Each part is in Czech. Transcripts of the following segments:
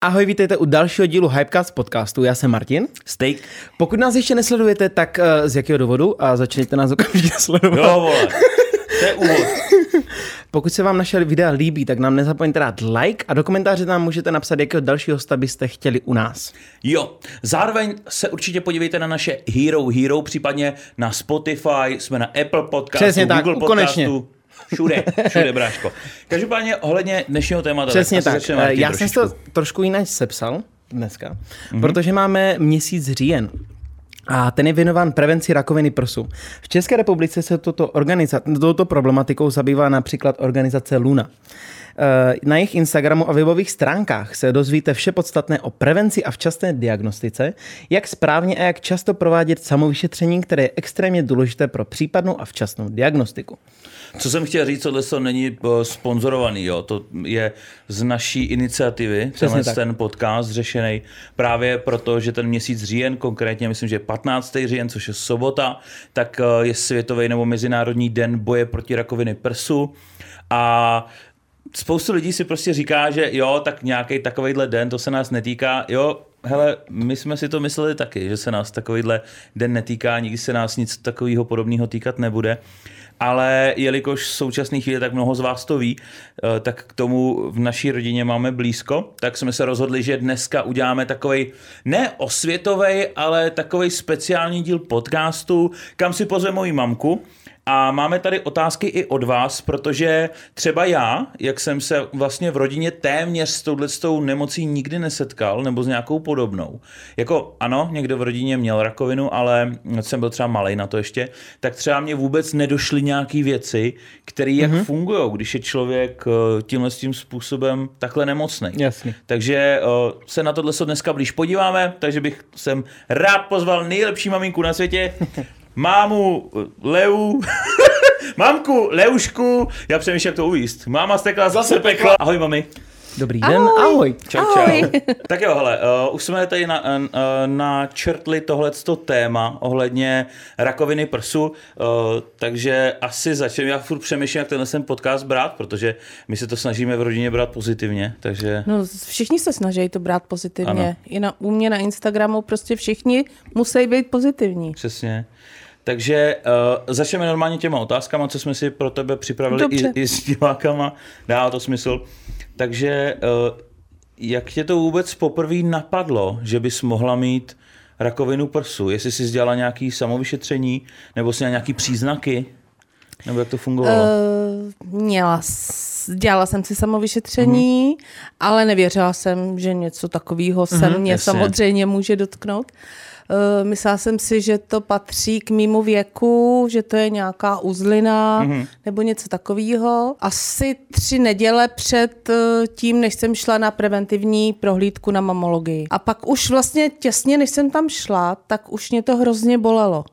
Ahoj, vítejte u dalšího dílu Hypecast podcastu. Já jsem Martin. Steak. Pokud nás ještě nesledujete, tak uh, z jakého důvodu? A začněte nás okamžitě sledovat. Jo, vole. To je úvod. Pokud se vám naše videa líbí, tak nám nezapomeňte dát like a do komentáře nám můžete napsat, jakého dalšího hosta byste chtěli u nás. Jo, zároveň se určitě podívejte na naše Hero Hero, případně na Spotify, jsme na Apple Podcastu, Přesně tak, Google konečně. Všude, všude, bráško. Každopádně ohledně dnešního tématu. Přesně tak. tak. Eh, Martin, Já jsem trošičku. to trošku jinak sepsal dneska, mm-hmm. protože máme měsíc říjen. A ten je věnován prevenci rakoviny prsu. V České republice se toto organiza- touto problematikou zabývá například organizace Luna. Eh, Na jejich Instagramu a webových stránkách se dozvíte vše podstatné o prevenci a včasné diagnostice, jak správně a jak často provádět samovyšetření, které je extrémně důležité pro případnou a včasnou diagnostiku. Co jsem chtěl říct, tohle to není eh, sponzorovaný, jo. To je z naší iniciativy, tenhle ten podcast řešený právě proto, že ten měsíc říjen, konkrétně myslím, že 15. říjen, což je sobota, tak eh, je světový nebo mezinárodní den boje proti rakoviny prsu a spoustu lidí si prostě říká, že jo, tak nějaký takovýhle den, to se nás netýká. Jo, hele, my jsme si to mysleli taky, že se nás takovýhle den netýká, nikdy se nás nic takového podobného týkat nebude. Ale jelikož v současné chvíli tak mnoho z vás to ví, eh, tak k tomu v naší rodině máme blízko, tak jsme se rozhodli, že dneska uděláme takový ne osvětový, ale takový speciální díl podcastu, kam si pozve moji mamku, a máme tady otázky i od vás, protože třeba já, jak jsem se vlastně v rodině téměř s touhletou nemocí nikdy nesetkal, nebo s nějakou podobnou. Jako ano, někdo v rodině měl rakovinu, ale jsem byl třeba malý na to ještě, tak třeba mě vůbec nedošly nějaké věci, které jak mm-hmm. fungují, když je člověk eh, tímhle tím způsobem takhle nemocný. Jasně. Takže eh, se na tohle se dneska blíž podíváme, takže bych jsem rád pozval nejlepší maminku na světě, mámu eh, Leu, mamku Leušku, já přemýšlím, jak to uvíst. Máma stekla zase pekla. Ahoj, mami. Dobrý den, ahoj. Čau, Ahoj. čau. tak jo, hele, uh, už jsme tady na, uh, načrtli tohleto téma ohledně rakoviny prsu, uh, takže asi začneme. Já furt přemýšlím, jak tenhle ten podcast brát, protože my se to snažíme v rodině brát pozitivně, takže... No, všichni se snaží to brát pozitivně. Ano. I na, u mě na Instagramu prostě všichni musí být pozitivní. Přesně. Takže uh, začneme normálně těma otázkama, co jsme si pro tebe připravili Dobře. i, i s divákama. Dá to smysl. Takže uh, jak tě to vůbec poprvé napadlo, že bys mohla mít rakovinu prsu? Jestli jsi dělala nějaké samovyšetření, nebo jsi měla nějaké příznaky? Nebo jak to fungovalo? Uh, měla, dělala jsem si samovyšetření, mm. ale nevěřila jsem, že něco takového se mě Mhm, jasně. samozřejmě může dotknout. Uh, myslela jsem si, že to patří k mýmu věku, že to je nějaká uzlina Mhm. mm. nebo něco takového. Asi tři neděle před uh, tím, než jsem šla na preventivní prohlídku na mamologii. A pak už vlastně těsně, než jsem tam šla, tak už mě to hrozně bolelo.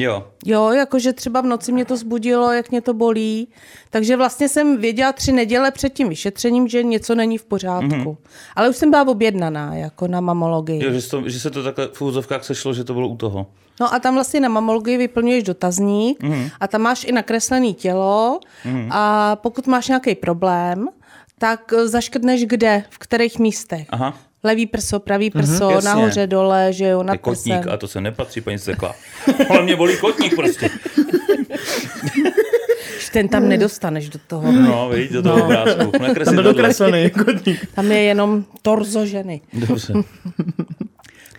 Jo, Jo, jakože třeba v noci mě to zbudilo, jak mě to bolí. Takže vlastně jsem věděla tři neděle před tím vyšetřením, že něco není v pořádku. Mm-hmm. Ale už jsem byla objednaná, jako na mamologii. jo že, to, že se to takhle v úzovkách sešlo, že to bylo u toho. No a tam vlastně na mamologii vyplňuješ dotazník mm-hmm. a tam máš i nakreslené tělo mm-hmm. a pokud máš nějaký problém, tak eh, zaškrtneš kde, v kterých místech. Aha. Levý prso, pravý prso, Mhm. Jasně. nahoře, dole, že jo, nad kotník a to se nepatří, paní Stekla. Ale mě bolí kotník prostě. Ten tam nedostaneš do toho. No, vidíš, do toho obrázku. Nakreslit Tam byl dokreslený kotník. Tam je jenom torzo ženy. Dobře.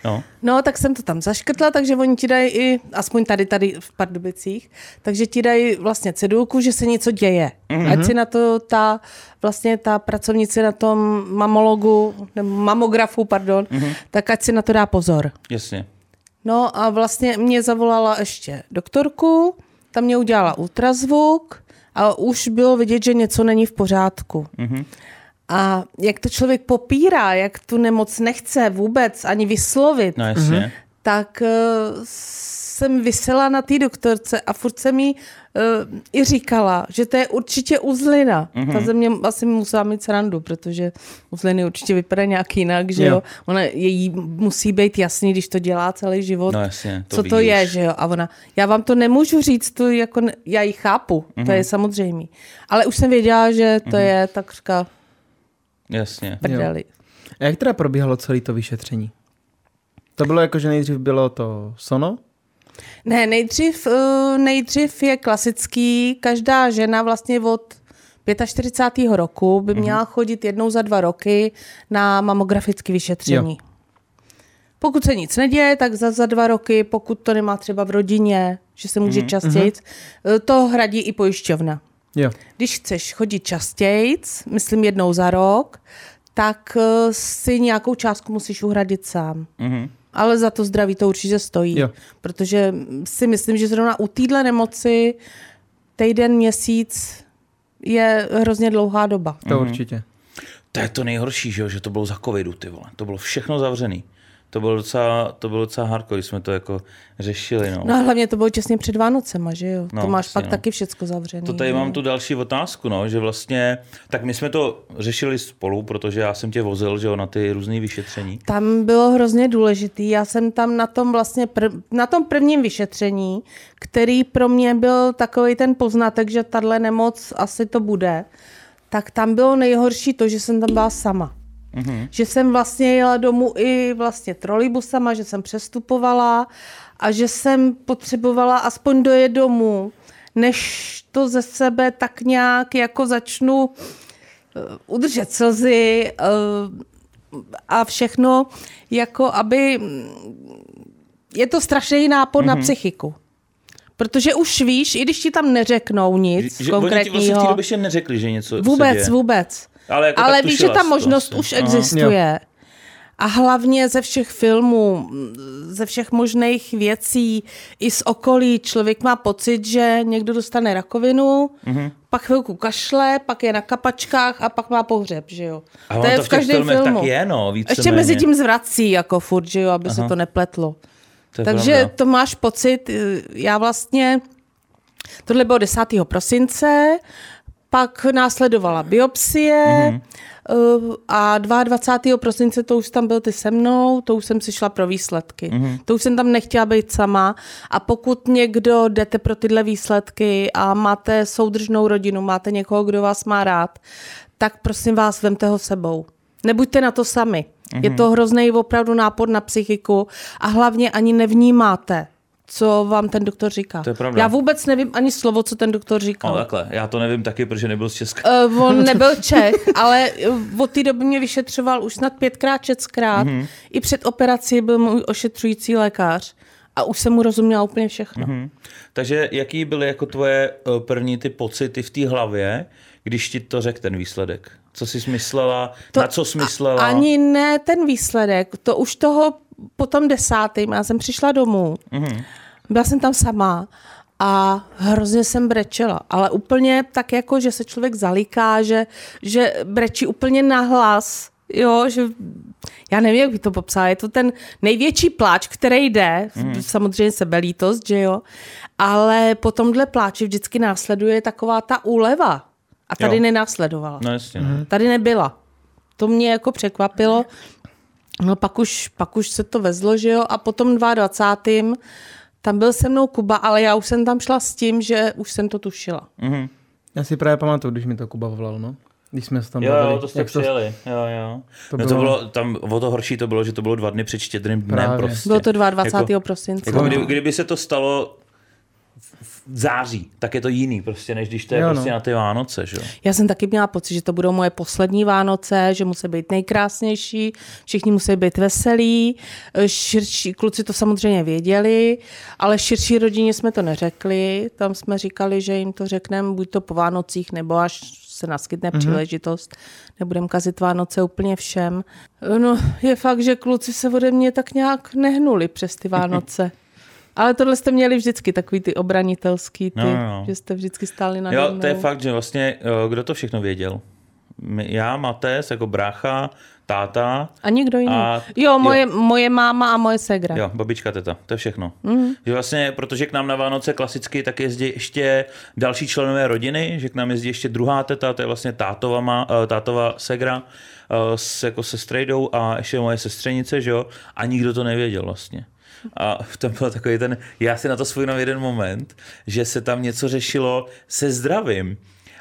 No, No, tak jsem to tam zaškrtla, takže oni ti dají i, aspoň tady, tady v Pardubicích, takže ti dají vlastně cedulku, že se něco děje. Mm-hmm. Ať si na to ta, vlastně ta pracovnice na tom mamologu, nebo mamografu, pardon, mm-hmm. tak ať si na to dá pozor. jasně. No a vlastně mě zavolala ještě doktorku, tam mě udělala ultrazvuk a už bylo vidět, že něco není v pořádku. Mm-hmm. A jak to člověk popírá, jak tu nemoc nechce vůbec ani vyslovit, No jasně. Mm-hmm. tak uh, jsem vysela na té doktorce a furt jsem jí uh, i říkala, že to je určitě uzlina. Mhm. Mm-hmm. Ta země asi musela mít srandu, protože uzliny určitě vypadají nějak jinak, že jo. Jo. Ona, její musí být jasný, když to dělá celý život. No jasně, to co ví to je, že jo. A ona, já vám to nemůžu říct, to jako, já ji chápu, Mhm. mm-hmm. to je samozřejmé. Ale už jsem věděla, že to mm-hmm. je takřka Jasně. prdeli. A jak teda probíhalo celé to vyšetření? To bylo jako, že nejdřív bylo to sono? Ne, nejdřív, eh, nejdřív je klasický, každá žena vlastně od 45. roku by měla chodit jednou za dva roky na mamografické vyšetření. Jo. Pokud se nic neděje, tak za, za dva roky, pokud to nemá třeba v rodině, že se může častěji, to hradí i pojišťovna. Jo. Když chceš chodit častěji, myslím jednou za rok, tak eh, si nějakou částku musíš uhradit sám. Mhm. Ale za to zdraví to určitě stojí. Jo. Protože si myslím, že zrovna u téhle nemoci týden, měsíc je hrozně dlouhá doba. To určitě. To je to nejhorší, že, jo, že to bylo za covidu, ty vole. To bylo všechno zavřený. To bylo docela, to bylo docela hardcore, když jsme to jako řešili, no. No a hlavně to bylo těsně před Vánocema, že jo? No, to máš asi, pak no. taky všecko zavřený. To tady mám tu další otázku, no, že vlastně, tak my jsme to řešili spolu, protože já jsem tě vozil, že jo, na ty různé vyšetření. Tam bylo hrozně důležitý. Já jsem tam na tom vlastně pr- na tom prvním vyšetření, který pro mě byl takový ten poznatek, že tahle nemoc asi to bude, tak tam bylo nejhorší to, že jsem tam byla sama. Mm-hmm. Že jsem vlastně jela domů i vlastně trolejbusama, že jsem přestupovala a že jsem potřebovala aspoň dojet domů, než to ze sebe tak nějak jako začnu eh, udržet slzy eh, a všechno, jako aby... Je to strašný nápor mm-hmm. na psychiku. Protože už víš, i když ti tam neřeknou nic že, oni ti vlastně v té konkrétního, době ještě neřekli, že něco vůbec, vůbec. Ale jako Ale víš, že ta jsi to možnost asi. už Aha. existuje. A hlavně ze všech filmů, ze všech možných věcí, i z okolí, člověk má pocit, že někdo dostane rakovinu, Mhm. mm-hmm. pak chvilku kašle, pak je na kapačkách a pak má pohřeb, že jo. A ono to v těch filmech tak je, no, Ještě víceméně. mezi tím zvrací, jako furt, že jo, aby Aha. se to nepletlo. To je Takže pravda. to máš pocit, já vlastně, tohle bylo 10. prosince, pak následovala biopsie mm-hmm. a 22. prosince to už tam byl ty se mnou, to už jsem si šla pro výsledky. Mm-hmm. To už jsem tam nechtěla být sama a pokud někdo jdete pro tyhle výsledky a máte soudržnou rodinu, máte někoho, kdo vás má rád, tak prosím vás, vemte ho sebou. Nebuďte na to sami. Mm-hmm. Je to hrozný opravdu nápor na psychiku a hlavně ani nevnímáte, co vám ten doktor říká. To je pravda. Já vůbec nevím ani slovo, co ten doktor říkal. No takhle, já to nevím taky, protože nebyl z Česka. Uh, on nebyl Čech, ale uh, od té doby mě vyšetřoval už snad pětkrát, šestkrát. Mhm. Mm-hmm. I před operací byl můj ošetřující lékař a už jsem mu rozuměla úplně všechno. Mhm. Mm-hmm. Takže jaký byly jako tvoje eh, první ty pocity v té hlavě, když ti to řekl ten výsledek? Co jsi myslela, to, na co jsi myslela? Ani ne ten výsledek, to už toho po tom desátým, já jsem přišla domů, Mhm. mm-hmm. Byla jsem tam sama a hrozně jsem brečela, ale úplně tak jako, že se člověk zalíká, že, že brečí úplně nahlas, jo, že já nevím, jak by to popsala, je to ten největší pláč, který jde, mm. samozřejmě sebelítost, že jo, ale po tomhle pláči vždycky následuje taková ta úleva a tady Jo. jo. nenásledovala. No jasně. Mm. Tady nebyla. To mě jako překvapilo. No pak už, pak už se to vezlo, že jo, a potom 22. tam byl se mnou Kuba, ale já už jsem tam šla s tím, že už jsem to tušila. Mhm. Já si právě pamatuju, když mi to Kuba volal, no. Když jsme se tam Jo, bavili. jo, to jste jak přijeli. Jo, jo. To To, no to bylo- bylo, tam, o to horší to bylo, že to bylo dva dny před štědrým dnem Právě. prostě. Bylo to 22. Jako, prosince. jako kdy, kdyby se to stalo září, tak je to jiný prostě, než když to je Jo, no. prostě na ty Vánoce, že jo. Já jsem taky měla pocit, že to budou moje poslední Vánoce, že musí být nejkrásnější, všichni musí být veselí, širší, kluci to samozřejmě věděli, ale širší rodině jsme to neřekli, tam jsme říkali, že jim to řekneme buď to po Vánocích, nebo až se naskytne mm-hmm. příležitost, nebudem kazit Vánoce úplně všem. No, je fakt, že kluci se ode mě tak nějak nehnuli přes ty Vánoce. Ale tohle jste měli vždycky, takový ty obranitelský, ty, No, no. že jste vždycky stáli na Jo, to je fakt, že vlastně, eh, kdo to všechno věděl? My- Já, Mates, jako brácha, táta, A nikdo jiný. A- jo, moje, jo. moje máma a moje segra. Jo, babička, teta, to je všechno. Mm. Že vlastně, protože k nám na Vánoce klasicky tak jezdí ještě další členové rodiny, že k nám jezdí ještě druhá teta, to je vlastně tátova, má, eh, tátova segra eh, s, jako se strejdou a ještě moje sestřenice, že jo, a nikdo to nevěděl vlastně. A tam byl takový ten, já si na to svůj jeden moment, že se tam něco řešilo se zdravím.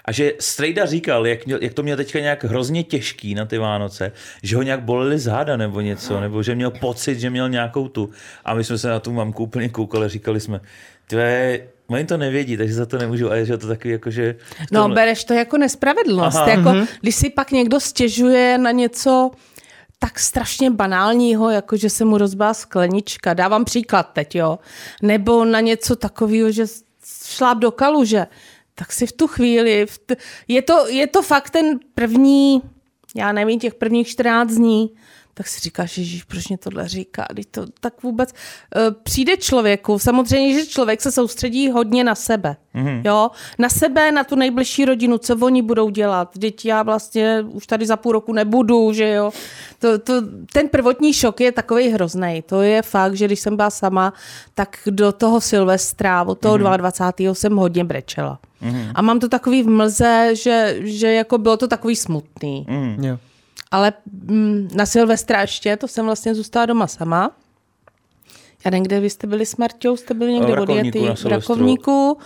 A že Strejda říkal, jak, měl, jak to měl teďka nějak hrozně těžký na ty Vánoce, že ho nějak boleli záda nebo něco, nebo že měl pocit, že měl nějakou tu. A my jsme se na tu mamku úplně koukali, říkali jsme, tvé, Oni to nevědí, takže za to nemůžu. A je to takový jako, že... No, tomhle... bereš to jako nespravedlnost. Aha. Jako, mm-hmm. Když si pak někdo stěžuje na něco tak strašně banálního, jako že se mu rozbá sklenička. Dávám příklad teď, jo. Nebo na něco takového, že šláp do kaluže. Tak si v tu chvíli... V t... je, to, je to fakt ten první, já nevím, těch prvních 14 dní, tak si říkáš, že proč mě tohle říká? Když to tak vůbec uh, přijde člověku. Samozřejmě, že člověk se soustředí hodně na sebe. Mm-hmm. Jo? Na sebe, na tu nejbližší rodinu, co oni budou dělat. Teď já vlastně už tady za půl roku nebudu, že jo. To, to, ten prvotní šok je takový hrozný. To je fakt, že když jsem byla sama, tak do toho Silvestra, od toho mm-hmm. 22. jsem hodně brečela. Mm-hmm. A mám to takový v mlze, že, že jako bylo to takový smutný. Mm. Yeah. Ale mm, na Silvestra ještě, to jsem vlastně zůstala doma sama. Já nevím, kde vy jste byli s Marťou, jste byli někde v odjetý v Rakovníku.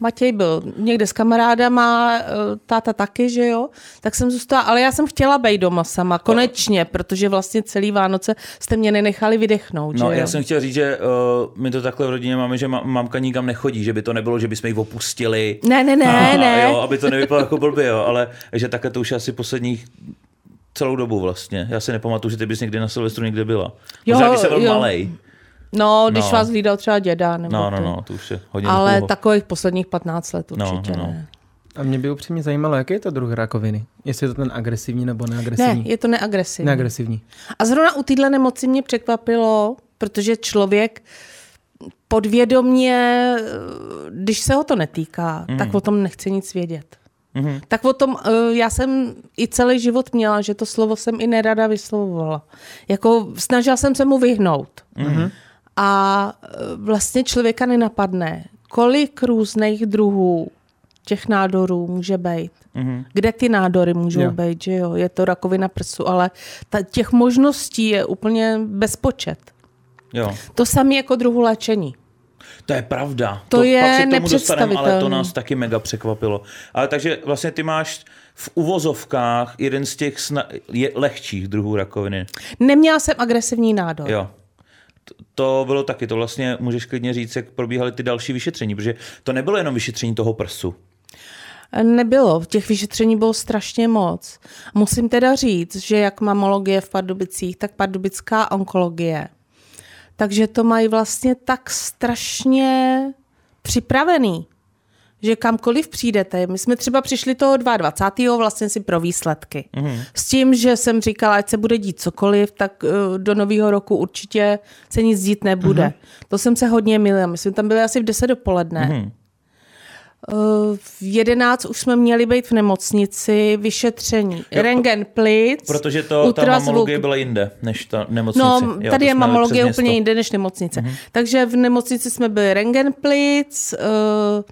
Matěj byl někde s kamarádama, eh, táta taky, že jo, tak jsem zůstala, ale já jsem chtěla být doma sama, konečně, protože vlastně celý Vánoce jste mě nenechali vydechnout, No, že já jo? jsem chtěl říct, že uh, my to takhle v rodině máme, že mamka nikam nechodí, že by to nebylo, že bychom ji opustili. Ne, ne, ne, a, ne. Jo, aby to nevypadalo jako blbě, jo, ale že takhle to už asi posledních celou dobu vlastně. Já si nepamatuju, že ty bys někdy na Silvestru někde byla. Jo, Možná, když jsem byl malej. No, když no. vás vydal třeba děda. Nebo no, no, no, to už je hodně Ale dlouho. takových posledních 15 let no, určitě no, no. ne. A mě by upřímně zajímalo, jaký je to druh rakoviny? Jestli je to ten agresivní nebo neagresivní? Ne, je to neagresivní. Neagresivní. A zrovna u téhle nemoci mě překvapilo, protože člověk podvědomně, když se ho to netýká, mm. tak o tom nechce nic vědět. Mm-hmm. Tak o tom, eh, já jsem i celý život měla, že to slovo jsem i nerada vyslovovala. Jako snažila jsem se mu vyhnout. Mm-hmm. A eh, vlastně člověka nenapadne, kolik různých druhů těch nádorů může být. Mm-hmm. Kde ty nádory můžou jo. být, že jo? Je to rakovina prsu, ale ta, těch možností je úplně bezpočet. Jo. To samé jako druhu léčení. To je pravda. To, to je pak se k tomu dostaneme, ale to nás taky mega překvapilo. Ale takže vlastně ty máš v uvozovkách jeden z těch sna- je lehčích druhů rakoviny. Neměla jsem agresivní nádor. Jo. To bylo taky, to vlastně můžeš klidně říct, jak probíhaly ty další vyšetření, protože to nebylo jenom vyšetření toho prsu. Nebylo, těch vyšetření bylo strašně moc. Musím teda říct, že jak mamologie v Pardubicích, tak pardubická onkologie takže to mají vlastně tak strašně připravený, že kamkoliv přijdete, my jsme třeba přišli toho 22. vlastně si pro výsledky. Mm-hmm. S tím, že jsem říkala, ať se bude dít cokoliv, tak uh, do nového roku určitě se nic dít nebude. Mm-hmm. To jsem se hodně milila. My jsme tam byli asi v 10 dopoledne. Mm-hmm. V 11 už jsme měli být v nemocnici, vyšetření, jo, rengen plic, Protože to, ta mamologie byla jinde než ta nemocnice. No, jo, tady je mamologie úplně jinde než nemocnice. Mm-hmm. Takže v nemocnici jsme byli rengen plic, uh,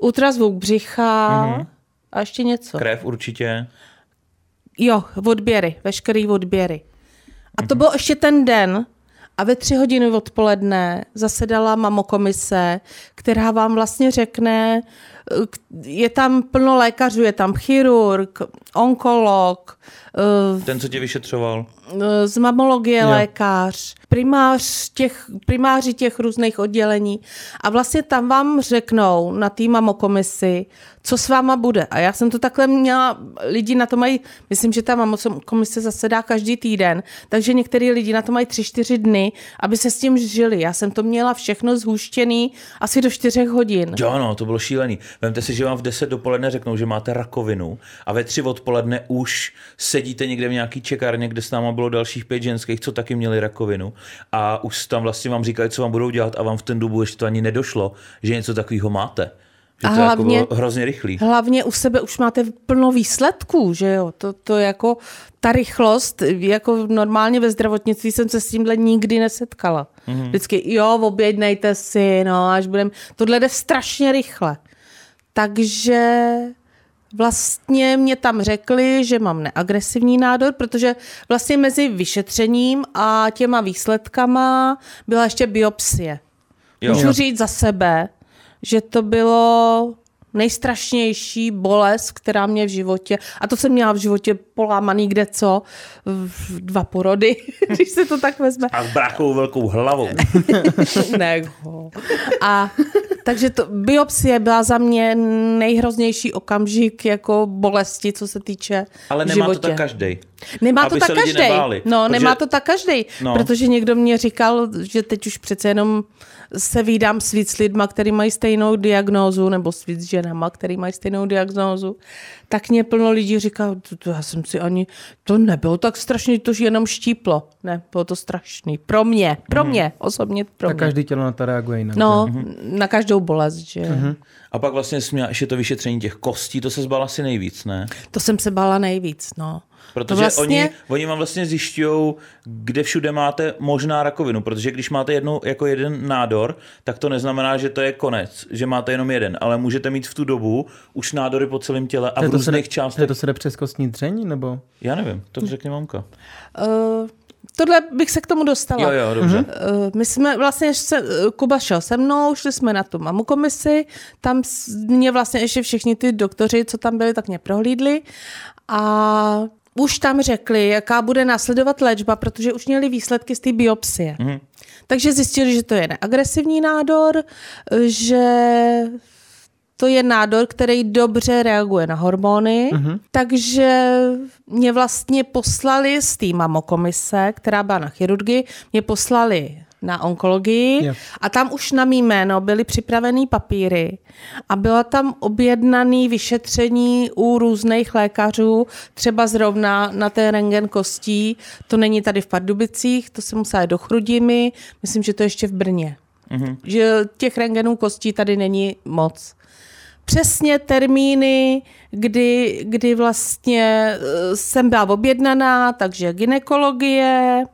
ultrazvuk břicha mm-hmm. a ještě něco. Krev určitě. Jo, odběry, veškerý odběry. A to mm-hmm. byl ještě ten den, a ve tři hodiny odpoledne zasedala mamokomise, která vám vlastně řekne, je tam plno lékařů, je tam chirurg, onkolog. Eh, Ten, co tě vyšetřoval? Eh, z mamologie jo. lékař, primář těch, primáři těch různých oddělení. A vlastně tam vám řeknou na té mamokomisi, co s váma bude. A já jsem to takhle měla, lidi na to mají, myslím, že ta mamokomise zasedá každý týden, takže některý lidi na to mají tři, čtyři dny, aby se s tím žili. Já jsem to měla všechno zhuštěný asi do čtyřech hodin. Jo, no, to bylo šílený. Vemte si, že vám v 10 dopoledne řeknou, že máte rakovinu a ve 3 odpoledne už sedíte někde v nějaký čekárně, kde s náma bylo dalších pět ženských, co taky měli rakovinu a už tam vlastně vám říkají, co vám budou dělat a vám v ten dobu ještě to ani nedošlo, že něco takového máte. Že a to hlavně, jako hrozně rychlý. Hlavně u sebe už máte plno výsledků, že jo? To, to jako ta rychlost, jako normálně ve zdravotnictví jsem se s tímhle nikdy nesetkala. Mm-hmm. Vždycky, jo, objednejte si, no, až budem... Tohle jde strašně rychle. Takže vlastně mě tam řekli, že mám neagresivní nádor, protože vlastně mezi vyšetřením a těma výsledkama byla ještě biopsie. Jo. Můžu říct za sebe, že to bylo nejstrašnější bolest, která mě v životě, a to jsem měla v životě polámaný kde co, v dva porody, když se to tak vezme. A s bráchou velkou hlavou. ne, A takže to, biopsie byla za mě nejhroznější okamžik jako bolesti, co se týče Ale nemá životě. to tak každý. Nemá Aby to tak každý. No, protože- nemá to tak každý, No. protože někdo mě říkal, že teď už přece jenom se vídám s víc lidma, který mají stejnou diagnózu, nebo s víc ženama, který mají stejnou diagnózu, tak mě plno lidí říká, to, to já jsem si ani, to nebylo tak strašný, to jenom štíplo. Ne, bylo to strašný. Pro mě, pro mě, osobně pro Tak mě. každý tělo na to reaguje jinak. No, že? na každou bolest, že? A pak vlastně jsi měla ještě to vyšetření těch kostí, to se zbala asi nejvíc, ne? To jsem se bála nejvíc, no. Protože to vlastně, oni, oni vám vlastně zjišťují, kde všude máte možná rakovinu, protože když máte jednu, jako jeden nádor, tak to neznamená, že to je konec, že máte jenom jeden, ale můžete mít v tu dobu už nádory po celém těle a v To, to, se jde, různých to, částech. to se jde přes kostní dřeň, nebo? Já nevím, to řekni mamka. Uh, tohle bych se k tomu dostala. Jo, jo, dobře. Uh, My jsme vlastně, se, uh, Kuba šel se mnou, šli jsme na tu mamu komisi, tam mě vlastně ještě všichni ty doktoři, co tam byli, tak mě prohlídli a už tam řekli, jaká bude následovat léčba, protože už měli výsledky z té biopsie. Mm. Takže zjistili, že to je neagresivní nádor, že to je nádor, který dobře reaguje na hormony, mm-hmm. takže mě vlastně poslali z té mamokomise, která byla na chirurgii, mě poslali na onkologii Jo. a tam už na mý jméno byly připravený papíry a byla tam objednaný vyšetření u různých lékařů, třeba zrovna na té rengen kostí, to není tady v Pardubicích, to se musela do Chrudimi, myslím, že to je ještě v Brně. Mm-hmm. Že těch rengenů kostí tady není moc přesně termíny, kdy, kdy vlastně eh, jsem byla objednaná, takže ginekologie,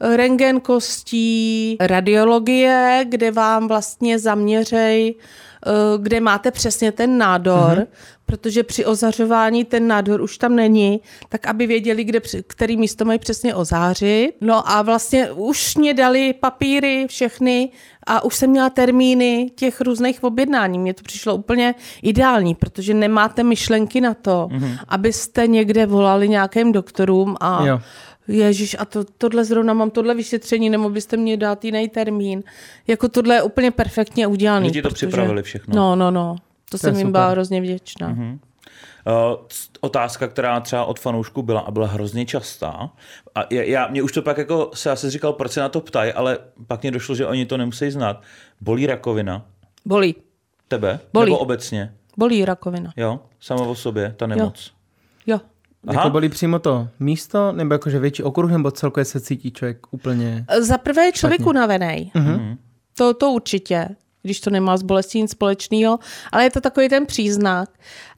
rengen kostí, radiologie, kde vám vlastně zaměřej, eh, kde máte přesně ten nádor, mm-hmm. protože při ozařování ten nádor už tam není, tak aby věděli, kde, který místo mají přesně ozářit. No a vlastně už mě dali papíry všechny a už jsem měla termíny těch různých objednání. Mně to přišlo úplně ideální, protože nemáte myšlenky na to, mm-hmm. abyste někde volali nějakým doktorům a Jo. Ježíš, a to, tohle zrovna mám tohle vyšetření, nebo byste mě dát jiný termín. Jako tohle je úplně perfektně udělaný. Že ti to připravili všechno. No, no, no. To, jsem je jim byla hrozně vděčná. Mhm. Mm-hmm. Uh, otázka, která třeba od fanoušků byla a byla hrozně častá. A já, já, mě už to pak jako se asi říkal, proč se na to ptají, ale pak mě došlo, že oni to nemusí znát. Bolí rakovina? Bolí. Tebe? Bolí. Nebo obecně? Bolí rakovina. Jo? Sama o sobě, ta nemoc. Jo. Aha. Jako bolí přímo to místo, nebo jakože větší okruh, nebo celkově se cítí člověk úplně... Za prvé je člověk unavený. Mhm. Mm-hmm. To, to určitě, když to nemá s bolestí nic společného, ale je to takový ten příznak.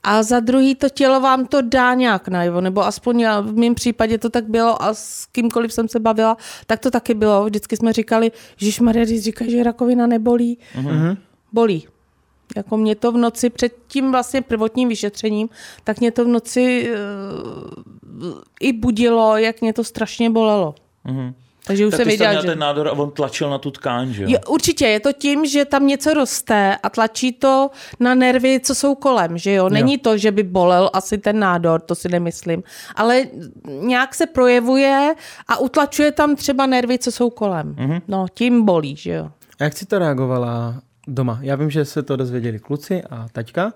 A za druhý to tělo vám to dá nějak najevo, nebo aspoň já, v mém případě to tak bylo a s kýmkoliv jsem se bavila, tak to taky bylo. Vždycky jsme říkali, že Maria, když říkáš, že rakovina nebolí, mm-hmm. bolí. Jako mě to v noci před tím vlastně prvotním vyšetřením, tak mě to v noci uh, i budilo, jak mě to strašně bolelo. Mhm. Takže už Tak jsem věděla, měl že... ten nádor a on tlačil na tu tkáň, že jo? Jo, určitě, je to tím, že tam něco roste a tlačí to na nervy, co jsou kolem, že jo? Není to, že by bolel asi ten nádor, to si nemyslím, ale nějak se projevuje a utlačuje tam třeba nervy, co jsou kolem. Mm-hmm. No, tím bolí, že jo? A jak jsi to reagovala doma? Já vím, že se to dozvěděli kluci a taťka.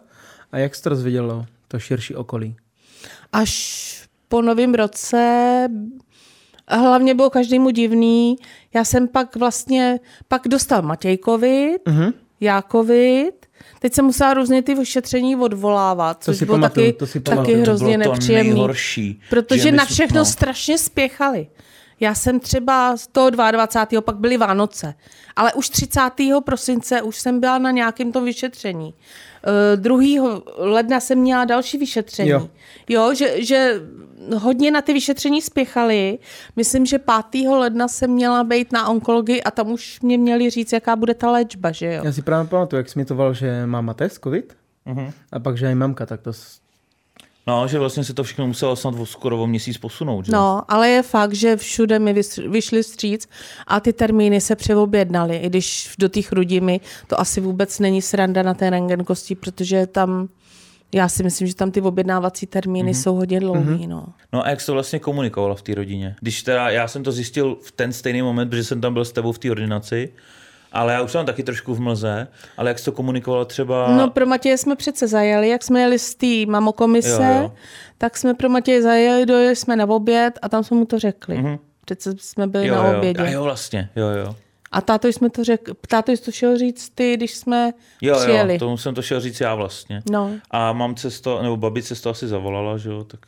A jak se to dozvědělo to širší okolí? Až po novém roce hlavně bylo každému divný. Já jsem pak vlastně, pak dostal Matěj covid, mm-hmm. já covid, teď jsem musela různě ty vyšetření odvolávat, což si bylo pamatuju, taky, to si taky pamatuju. To hrozně bylo to nepříjemný. nejhorší, Protože na všechno no. strašně spěchali. Já jsem třeba z toho 22. pak byly Vánoce, ale už 30. prosince už jsem byla na nějakém tom vyšetření. Uh, 2. ledna jsem měla další vyšetření. Jo. Jo, že, že hodně na ty vyšetření spěchali. Myslím, že 5. ledna jsem měla být na onkologii a tam už mě měli říct, jaká bude ta léčba, že jo. Já si právě pamatuju, jak jsi mi to volal, že máma test, covid, uh-huh. a pak, že i mamka, tak to... No, že vlastně se to všechno muselo snad skoro o měsíc posunout. Že? No, ale je fakt, že všude mi vyšly stříc a ty termíny se přeobjednaly, i když do těch Chrudimi to asi vůbec není sranda na té rengen kosti, protože tam, já si myslím, že tam ty objednávací termíny mm-hmm. jsou hodně dlouhý, no. No a jak jsi to vlastně komunikovala v té rodině? Když teda, já jsem to zjistil v ten stejný moment, protože jsem tam byl s tebou v té ordinaci, ale já už jsem taky trošku v mlze, ale jak jsi to komunikovala třeba... No pro Matěje jsme přece zajeli, jak jsme jeli z té mamokomise, Jo, jo. tak jsme pro Matěje zajeli, dojeli jsme na oběd a tam jsme mu to řekli. Mm-hmm. Přece jsme byli jo, na jo. obědě. A jo, vlastně, jo, jo. A táto jsme to řekl, táto jsi to šel říct ty, když jsme Jo, přijeli. jo, tomu jsem to šel říct já vlastně. No. A mamce to, nebo babice to asi zavolala, že jo, tak...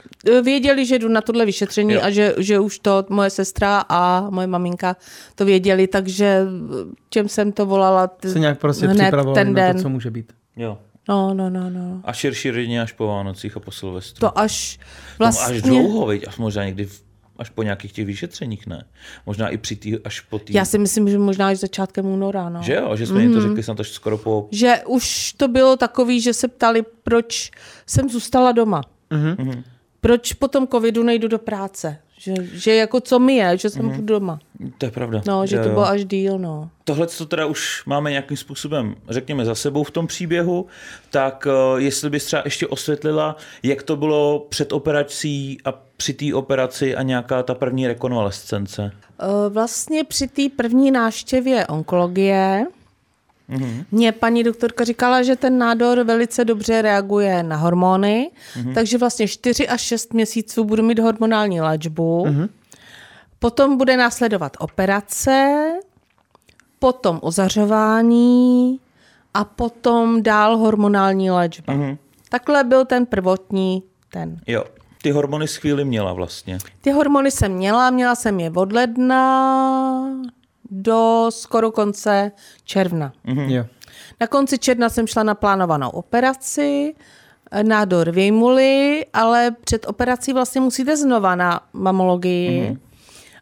Věděli, že jdu na tohle vyšetření Jo. a že, že už to moje sestra a moje maminka to věděli, takže čem jsem to volala t- Se nějak prostě hned připravovali ten na den. to, co může být. Jo. No, no, no, no. A širší rodině až po Vánocích a po Silvestru. To až Vlastně... vlastně... Až dlouho, viď? Až možná někdy v, až po nějakých těch vyšetřeních, ne? Možná i při tý, až po tý... Já si myslím, že možná až začátkem února, no. Že jo, že jsme mm. to řekli snad až skoro po... Že už to bylo takový, že se ptali, proč jsem zůstala doma. Mhm. Proč po tom covidu nejdu do práce. Že, že jako co mi je, že jsem mm doma. To je pravda. No, že Jo, to jo. bylo až díl, no. Tohle, co teda už máme nějakým způsobem, řekněme, za sebou v tom příběhu, tak uh, jestli bys třeba ještě osvětlila, jak to bylo před operací a při té operaci a nějaká ta první rekonvalescence. Eh, Vlastně při té první návštěvě onkologie Mhm. mě paní doktorka říkala, že ten nádor velice dobře reaguje na hormony, Mhm. takže vlastně 4 až 6 měsíců budu mít hormonální léčbu. Potom bude následovat operace, potom ozařování a potom dál hormonální léčba. Mhm. Takhle byl ten prvotní ten. Jo, ty hormony z chvíli měla vlastně. Ty hormony jsem měla, měla jsem je od ledna do skoro konce června. Mhm. Jo. Na konci června jsem šla na plánovanou operaci, nádor vyjmuli, ale před operací vlastně musíte znova na mamologii Mhm.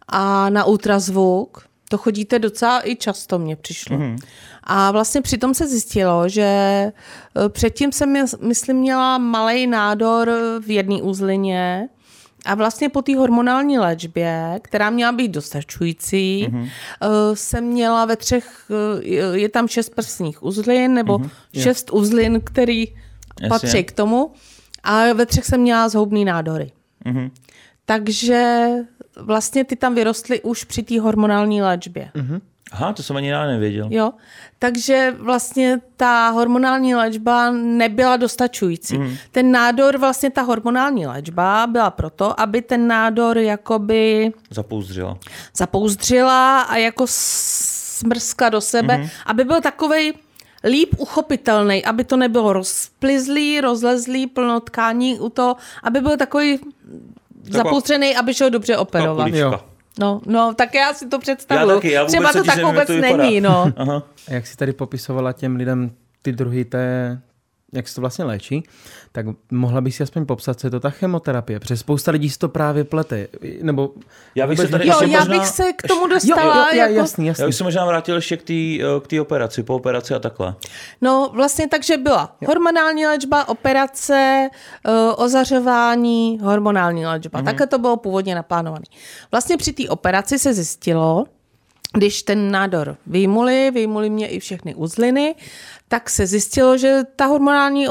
a na ultrazvuk. To chodíte docela i často, mně přišlo. Mhm. A vlastně přitom se zjistilo, že eh, předtím jsem, mys- myslím, měla malý nádor v jedné uzlině a vlastně po té hormonální léčbě, která měla být dostačující, mm-hmm. jsem měla ve třech, eh, je tam šest prsních uzlin, nebo mm-hmm. šest uzlin, který Jasně. patří k tomu. A ve třech jsem měla zhoubný nádory. Mhm. Takže vlastně ty tam vyrostly už při té hormonální léčbě. Mm-hmm. Aha, to jsem ani já nevěděl. Jo, takže vlastně ta hormonální léčba nebyla dostačující. Mm. Ten nádor, vlastně ta hormonální léčba byla proto, aby ten nádor jakoby Zapouzdřila. zapouzdřila a jako smrskla do sebe, mm. aby byl takovej líp uchopitelný, aby to nebylo rozplizlý, rozlezlý, plno tkání u toho, aby byl takový zapoustřený, aby šel dobře operovat. Jo. No, no, tak já si to představuju. Já taky, já vůbec Třeba to tak vůbec není, no. Aha. A jak si tady popisovala těm lidem ty druhy té, jak se to vlastně léčí, tak mohla bych si aspoň popsat, co je to ta chemoterapie. Protože spousta lidí si to právě plete. Nebo Já bych se tady Jo, já možná- bych se k tomu Jo, dostala. jo, jo, jako... jasný, Já jasný. bych se možná vrátil ještě k té eh, operaci, po operaci a takhle. No vlastně takže byla hormonální léčba, operace, uh, ozařování, hormonální léčba. Mm-hmm. Takhle to bylo původně naplánované. Vlastně při té operaci se zjistilo, když ten nádor vyjmuli, vyjmuli mě i všechny uzliny, tak se zjistilo, že ta hormonální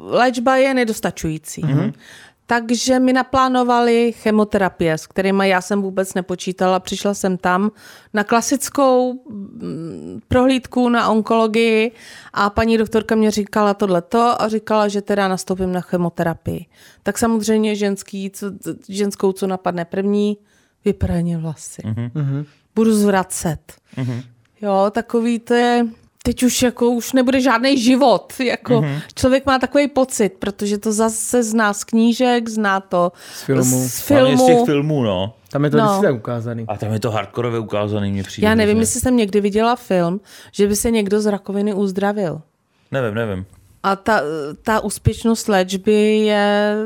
léčba je nedostačující. Mm-hmm. Takže mi naplánovali chemoterapie, s kterými já jsem vůbec nepočítala. Přišla jsem tam na klasickou prohlídku na onkologii a paní doktorka mě říkala tohleto a říkala, že teda nastoupím na chemoterapii. Tak samozřejmě ženský, co, ženskou, co napadne první, vypraně vlasy. Mm-hmm. Budu zvracet. Mm-hmm. Jo, takový to je... Teď už jako už nebude žádný život. Jako mm-hmm. Člověk má takový pocit, protože to zase zná z knížek, zná to Z filmu. z Hlavně z těch filmu. filmů, no. Tam je to No. vždycky tak ukázaný. A tam je to hardkorově ukázaný, mě přijde. Já nevím, hrozně. jestli jsem někdy viděla film, že by se někdo z rakoviny uzdravil. Nevím, nevím. A ta, ta úspěšnost léčby je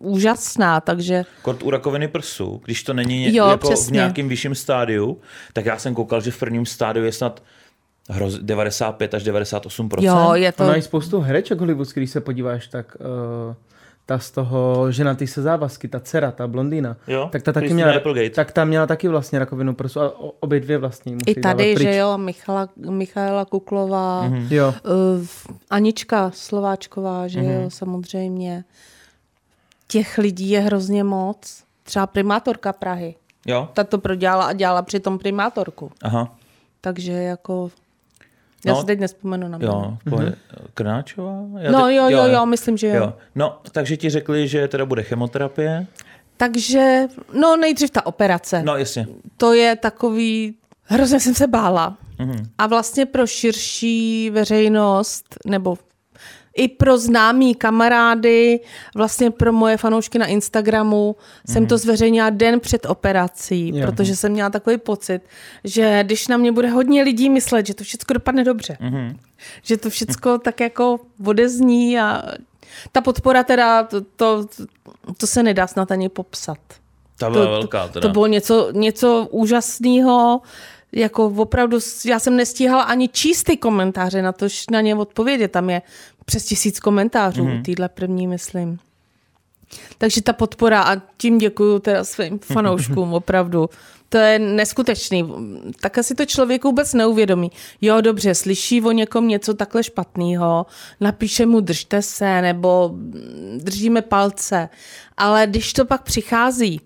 úžasná, takže Kort u rakoviny prsu, když to není ně, Jo, jako v přesně. nějakém vyšším stádiu, tak já jsem koukal, že v prvním stádiu je snad hroz, 95 až 98 jo, je To to... mají spoustu hereček hollywoodských, když se podíváš, tak uh, ta z toho ženatý se závazky, ta dcera, ta blondýna, Jo, tak ta taky Christina měla, Applegate. tak ta měla taky vlastně rakovinu prsu a obě dvě vlastně musí I tady, dávat pryč. že jo, Michala, Michaela Kuklová, Mhm. mm-hmm. Jo, Anička Slováčková, že Mhm. jo, samozřejmě. Těch lidí je hrozně moc. Třeba primátorka Prahy. Jo? Ta to prodělala a dělala přitom primátorku. Aha. Takže jako... Já No, si teď nespomenu na jméno. Jo, pohodě. Krnáčová? Já No teď- jo, jo, jo, myslím, že jo. jo. No, takže ti řekli, že teda bude chemoterapie. Takže, no nejdřív ta operace. No, jasně. To je takový, hrozně jsem se bála. Mhm. A vlastně pro širší veřejnost, nebo i pro známý kamarády, vlastně pro moje fanoušky na Instagramu, jsem to zveřejnila den před operací, Jo. protože jsem měla takový pocit, že když na mě bude hodně lidí myslet, že to všechno dopadne dobře, Mhm. že to všechno tak jako odezní a ta podpora teda, to, to, to se nedá snad ani popsat. Ta byla To- velká teda. To bylo něco, něco úžasného, jako opravdu, já jsem nestíhala ani číst ty komentáře, na to na ně odpovědět. Tam je přes tisíc komentářů, mm-hmm. týhle první, myslím. Takže ta podpora a tím děkuju teda svým fanouškům, opravdu. To je neskutečný. Tak asi to člověk vůbec neuvědomí. Jo, dobře, slyší o někom něco takhle špatného, napíše mu držte se, nebo držíme palce. Ale když to pak přichází,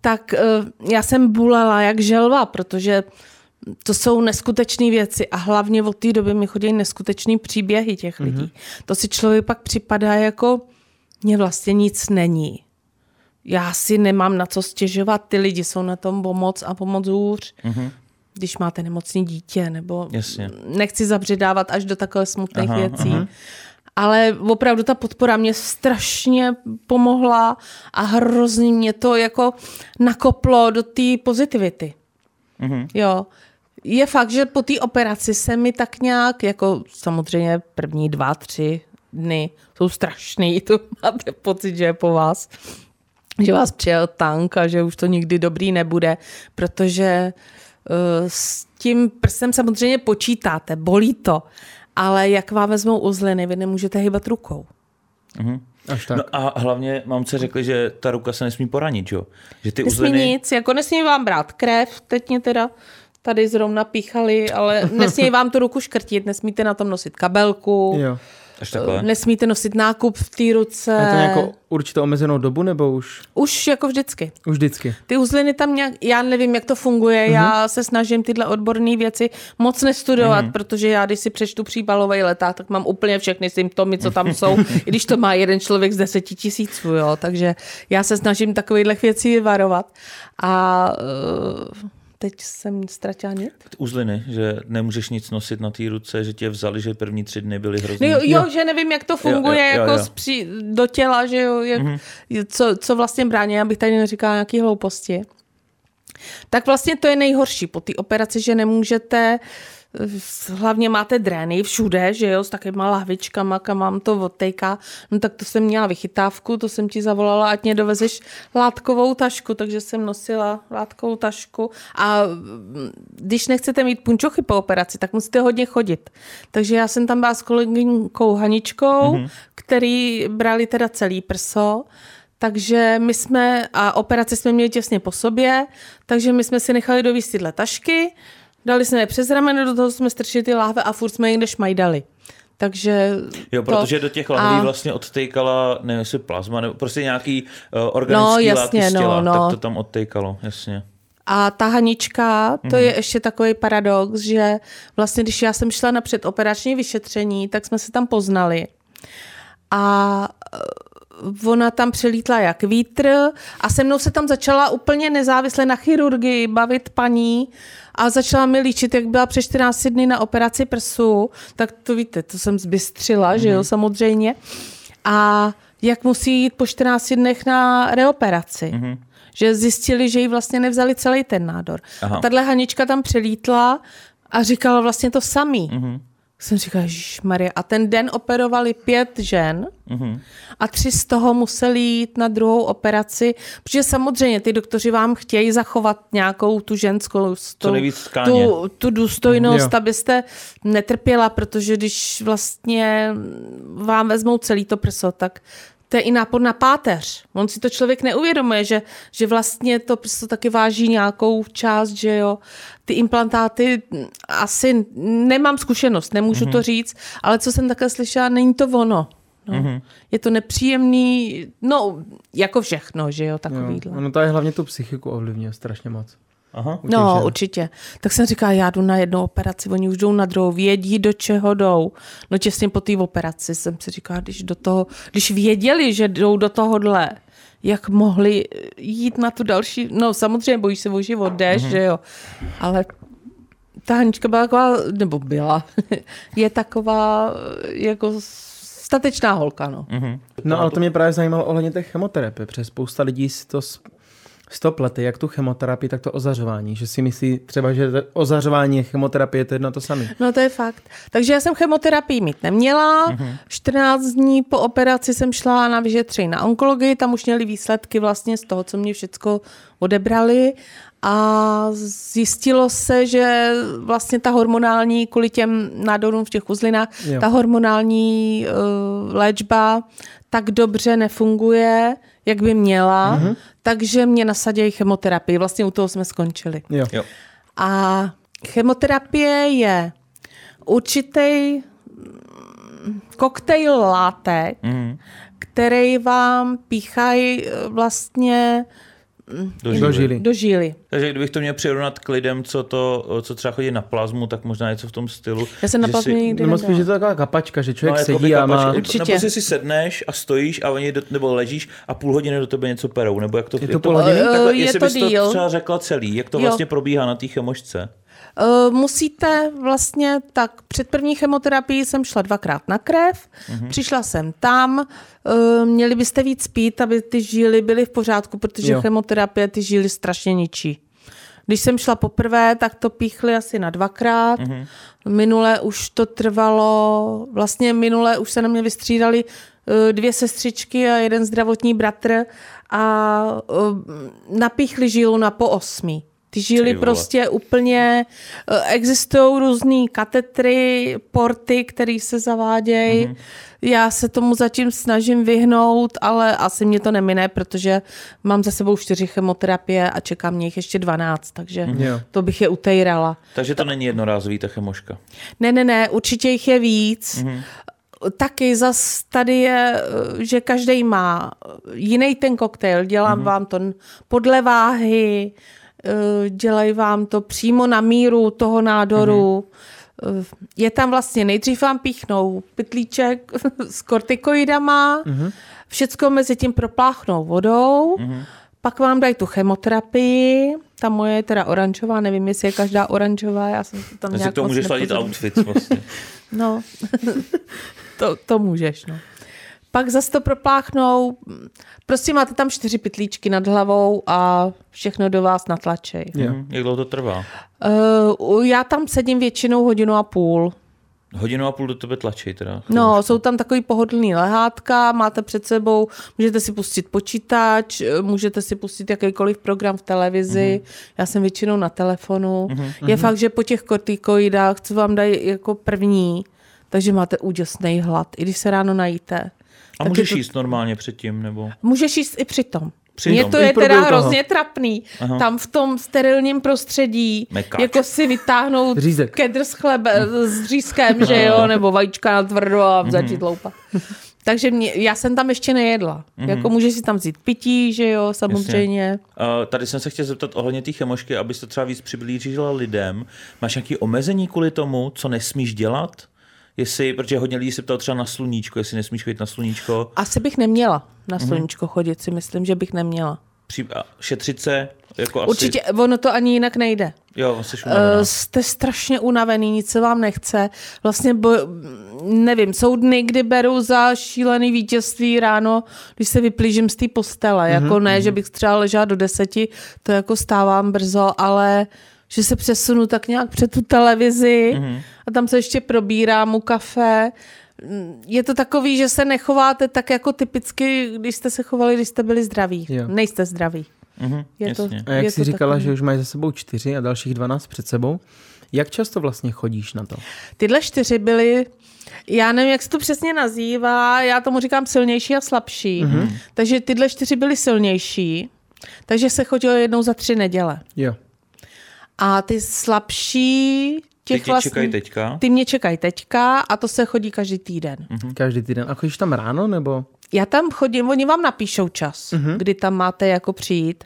tak uh, já jsem bulala jak želva, protože to jsou neskutečné věci a hlavně od té doby mi chodí neskutečný příběhy těch lidí. Mm-hmm. To si člověk pak připadá jako, mně vlastně nic není. Já si nemám na co stěžovat, ty lidi jsou na tom pomoc a pomoc hůř. Mm-hmm. Když máte nemocný dítě, nebo Jasně. nechci zabředávat až do takové smutných Aha, věcí. aha. Ale opravdu ta podpora mě strašně pomohla a hrozně mě to jako nakoplo do té pozitivity. Mhm. Jo. Je fakt, že po té operaci se mi tak nějak, jako samozřejmě první dva, tři dny jsou strašný, to máte pocit, že je po vás, že vás přijel tank a že už to nikdy dobrý nebude, protože uh, s tím prstem samozřejmě počítáte, bolí to, ale jak vám vezmou uzliny, vy nemůžete hýbat rukou. až tak. No a hlavně mamce řekli, že ta ruka se nesmí poranit, jo? Že ty Nesmí uzliny... nic, jako nesmí vám brát krev, teď mě teda tady zrovna píchali, ale nesmí vám tu ruku škrtit, nesmíte na tom nosit kabelku, Jo. Takhle. nesmíte nosit nákup v té ruce. A to nějakou určitou omezenou dobu, nebo už, Už jako vždycky. už vždycky? Ty uzliny tam nějak, já nevím, jak to funguje, mm-hmm. já se snažím tyhle odborné věci moc nestudovat, mm-hmm. protože já, když si přečtu příbalový leták, tak mám úplně všechny symptomy, co tam jsou, i když to má jeden člověk z deseti tisíců, jo, takže já se snažím takovýchhle věcí varovat. A uh, teď jsem ztratila nit. Uzliny, že nemůžeš nic nosit na té ruce, že tě vzali, že první tři dny byly hrozný. No jo, jo, že nevím, jak to funguje jo, jo, jako jo. Zpří, do těla, že jo, jak, mm-hmm. co, co vlastně brání, abych tady neříkala nějaký hlouposti. Tak vlastně to je nejhorší po té operaci, že nemůžete, eh, hlavně máte drény všude, že jo, s takovýma lahvičkama, kam vám to odtejká. No tak to jsem měla vychytávku, to jsem ti zavolala, ať mě dovezeš látkovou tašku, takže jsem nosila látkovou tašku a mm, když nechcete mít punčochy po operaci, tak musíte hodně chodit. Takže já jsem tam byla s kolegyňkou Haničkou, mm-hmm. který brali teda celý prso, takže my jsme, a operaci jsme měli těsně po sobě, takže my jsme si nechali dovíst tyhle tašky, dali jsme je přes rameno, do toho jsme strčili ty láhve a furt jsme je někde šmajdali. Takže Jo, to- protože do těch lahví a- vlastně odtejkala, nevím, jestli plazma, nebo prostě nějaký uh, organický No, jasně, látky z těla, no, no. tak to tam odtejkalo, jasně. A ta Hanička, to je ještě takový paradox, že vlastně, když já jsem šla na předoperační vyšetření, tak jsme se tam poznali. A eh, ona tam přelítla jak vítr a se mnou se tam začala úplně nezávisle na chirurgii bavit paní a začala mi líčit, jak byla přes 14 dny na operaci prsu, tak to víte, to jsem zbystřila, že jo, samozřejmě. A jak musí jít po 14 dnech na reoperaci. Že zjistili, že jí vlastně nevzali celý ten nádor. Aha. A tahle Hanička tam přelítla a říkala vlastně to samý. Jsem říkala, Maria. A ten den operovali pět žen a tři z toho museli jít na druhou operaci, protože samozřejmě ty doktoři vám chtějí zachovat nějakou tu ženskou tu, tu, tu důstojnost, Jo. abyste netrpěla, protože když vlastně vám vezmou celý to prso, tak to je i nápor na páteř. On si to člověk neuvědomuje, že, že vlastně to prostě taky váží nějakou část, že jo. Ty implantáty mm, asi nemám zkušenost, nemůžu mm-hmm. to říct, ale co jsem takhle slyšela, není to ono. No. Mm-hmm. Je to nepříjemný, no, jako všechno, že jo, takovýhle. Jo. No to je hlavně tu psychiku ovlivňuje strašně moc. Aha. No, určitě. Tak jsem říkala, já jdu na jednu operaci, oni už jdou na druhou, vědí, do čeho jdou. No těsně po té operaci jsem si říkala, když do toho, když věděli, že jdou do tohohle, jak mohli jít na tu další, no samozřejmě bojíš se o život, jdeš, mm-hmm. že jo, ale ta Hanička byla taková, nebo byla, je taková jako statečná holka, no. Mm-hmm. No ale to mě právě zajímalo ohledně té chemoterapie, protože spousta lidí si to stop lety, jak tu chemoterapii, tak to ozařování. Že si myslí třeba, že ozařování a chemoterapie to jedno to samé. No to je fakt. Takže já jsem chemoterapii mít neměla. Mm-hmm. 14 dní po operaci jsem šla na vyšetření na onkologii, tam už měli výsledky vlastně z toho, co mě všechno odebrali a zjistilo se, že vlastně ta hormonální, kvůli těm nádorům v těch uzlinách, jo. ta hormonální uh, léčba tak dobře nefunguje, jak by měla, mm-hmm. takže mě nasadili chemoterapii. Vlastně u toho jsme skončili. Jo. Jo. A chemoterapie je určitý koktejl látek, mm-hmm. který vám píchají vlastně do, do žíly. Do žíly. Takže kdybych to měl přirovnat k lidem, co, to, co třeba chodí na plazmu, tak možná něco v tom stylu. Já jsem na plazmu si... nikdy no, spíš, že to je taková kapačka, že člověk no, sedí a má... Určitě. Nebo si sedneš a stojíš a oni do, nebo ležíš a půl hodiny do tebe něco perou, nebo jak to... Je to půl hodiny? Takhle, je jestli to bys to třeba řekla celý, jak to jo. vlastně probíhá na té chemošce? Uh, musíte vlastně, tak před první chemoterapií jsem šla dvakrát na krev, uh-huh. přišla jsem tam, uh, měli byste víc spít, aby ty žíly byly v pořádku, protože jo. chemoterapie ty žíly strašně ničí. Když jsem šla poprvé, tak to píchli asi na dvakrát. Uh-huh. Minule už to trvalo, vlastně minule už se na mě vystřídali uh, dvě sestřičky a jeden zdravotní bratr a napíchli žílu na po osmi. Ty žily prostě úplně, eh, existují různé katetry, porty, které se zavádějí. Mm-hmm. Já se tomu zatím snažím vyhnout, ale asi mě to nemine, protože mám za sebou čtyři chemoterapie a čekám mě jich ještě 12, takže mm-hmm. to bych je utejrala. Takže to není jednorázový ta chemoška? Ne, ne, ne, určitě jich je víc. Mm-hmm taky zas tady je, eh, že každý má jiný ten koktejl, dělám mm-hmm. vám to podle váhy, dělají vám to přímo na míru toho nádoru. Mm-hmm. Je tam vlastně, nejdřív vám píchnou pytlíček s kortikoidama, mm-hmm. všecko mezi tím propláchnou vodou, mm-hmm. pak vám dají tu chemoterapii, ta moje je teda oranžová, nevím, jestli je každá oranžová, já jsem to tam nějak to můžeš ladit outfit vlastně. no, to, to můžeš, no pak zase to propláchnou. Prostě máte tam čtyři pytlíčky nad hlavou a všechno do vás natlačej. Yeah. Mm, jak dlouho to trvá? Uh, já tam sedím většinou hodinu a půl. Hodinu a půl do tebe tlačí teda. No, jsou tam takový pohodlný lehátka, máte před sebou, můžete si pustit počítač, můžete si pustit jakýkoliv program v televizi, mm-hmm. já jsem většinou na telefonu. Mm-hmm. Je fakt, že po těch kortikoidách, co vám dají jako první, takže máte úděsný hlad, i když se ráno najíte. A můžeš to... jíst normálně předtím? Nebo? Můžeš jíst i přitom. Přitom. Mně to je teda toho. hrozně trapný. Aha. Tam v tom sterilním prostředí, Mekáč. jako si vytáhnout Řízek. kedr s chlebe, s řízkem, že jo, nebo vajíčka na tvrdo a začít loupat. Takže mě, já jsem tam ještě nejedla. Mm-hmm. Jako můžeš si tam vzít pití, že jo, samozřejmě. Uh, tady jsem se chtěl zeptat ohledně té chemošky, abys to třeba víc přiblížila lidem. Máš nějaké omezení kvůli tomu, co nesmíš dělat? Jestli, protože hodně lidí se ptal třeba na sluníčko, jestli nesmíš chodit na sluníčko. Asi bych neměla na mhm. sluníčko mm-hmm. chodit, si myslím, že bych neměla. Při, šetřit se? Jako asi... Určitě, ono to ani jinak nejde. Jo, jsi uh, Jste strašně unavený, nic se vám nechce. Vlastně, bo, nevím, jsou dny, kdy beru za šílený vítězství ráno, když se vyplížím z té postele. Mm-hmm, jako ne, mm-hmm. že bych třeba ležela do deseti, to jako stávám brzo, ale že se přesunu tak nějak před tu televizi mm-hmm. a tam se ještě probírám u kafe. Je to takový, že se nechováte tak jako typicky, když jste se chovali, když jste byli zdraví. Jo. Nejste zdraví. Mhm, Je to. A jak je jsi to říkala, takový. že už máš za sebou čtyři a dalších 12 před sebou, jak často vlastně chodíš na to? Tyhle čtyři byly, já nevím, jak se to přesně nazývá, já tomu říkám silnější a slabší. Mhm. Mm-hmm. Takže tyhle čtyři byly silnější, takže se chodilo jednou za tři neděle. Jo. A ty slabší, těch tě vlastně, čekají teďka. ty mě čekají teďka a to se chodí každý týden. Mm. Každý týden. A chodíš tam ráno nebo? Já tam chodím, oni vám napíšou čas, mm-hmm. kdy tam máte jako přijít.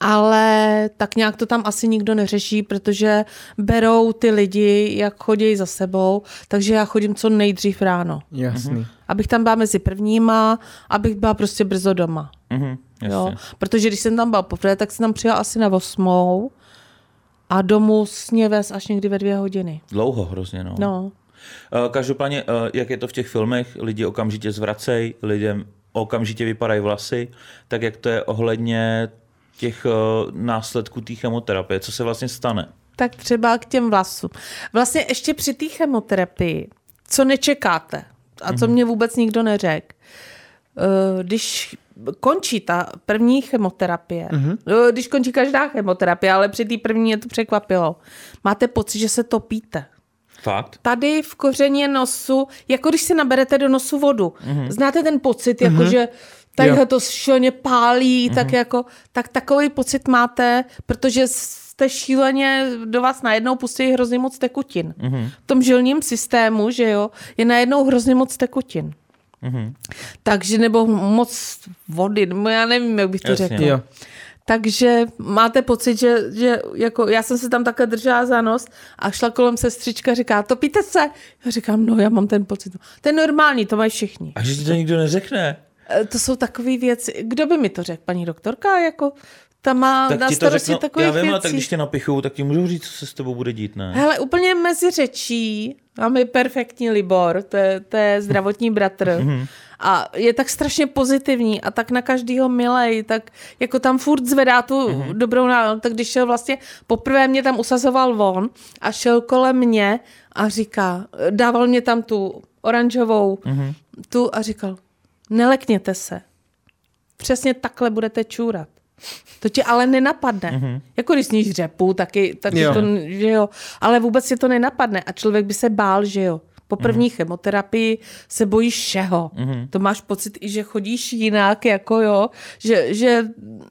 Ale tak nějak to tam asi nikdo neřeší, protože berou ty lidi, jak chodí za sebou, takže já chodím co nejdřív ráno. Jasný. Abych tam byla mezi prvníma, abych byla prostě brzo doma. Mhm, jasně. Jo? Protože když jsem tam byla poprvé, tak jsem tam přijela asi na osmou a domů sně vez až někdy ve dvě hodiny. Dlouho hrozně, no. No. Eh, Každopádně, eh, jak je to v těch filmech, lidi okamžitě zvracejí, lidem okamžitě vypadají vlasy, tak jak to je ohledně těch eh, následků té chemoterapie, co se vlastně stane? Tak třeba k těm vlasům. Vlastně ještě při té chemoterapii, co nečekáte a co mě vůbec nikdo neřekl, když končí ta první chemoterapie, eh, když končí každá chemoterapie, ale při té první mě to překvapilo, máte pocit, že se topíte. Fakt? Tady v kořeně nosu, jako když si naberete do nosu vodu. Mm-hmm. Znáte ten pocit, jako že tady Jo. to šíleně pálí, mm-hmm. tak jako, tak takový pocit máte, protože jste šíleně, do vás najednou pustí hrozně moc tekutin. Mm-hmm. V tom žilním systému, že jo, je najednou hrozně moc tekutin. Mhm. Takže nebo moc vody, nebo já nevím, jak bych to Jasně. řekla. Jo. Takže máte pocit, že, že jako já jsem se tam takhle držela za nos a šla kolem sestřička, říká, topíte se? Já říkám, no já mám ten pocit. To je normální, to mají všichni. A že ti to nikdo neřekne? E, To jsou takové věci. Kdo by mi to řekl? Paní doktorka? Jako, ta má Tak na ti to starosti řeknu, takových já vím, ale věcí. tak když tě napichou, tak ti můžou říct, co se s tebou bude dít, ne? Hele, úplně mezi řečí máme perfektní Libor, to je, to je zdravotní bratr. Mhm. A je tak strašně pozitivní a tak na každýho milej, tak jako tam furt zvedá tu Mhm. dobrou náladu. Tak když šel vlastně, poprvé mě tam usazoval on a šel kolem mě a říká, dával mě tam tu oranžovou, Mhm. tu a říkal, nelekněte se. Přesně takhle budete čůrat. To tě ale nenapadne. Mm-hmm. Jako když sníš řepu, taky, taky Jo. to, že jo. Ale vůbec je to nenapadne. A člověk by se bál, že jo. Po první mm-hmm. chemoterapii se bojíš všeho. Mm-hmm. To máš pocit i, že chodíš jinak, jako jo. Že, že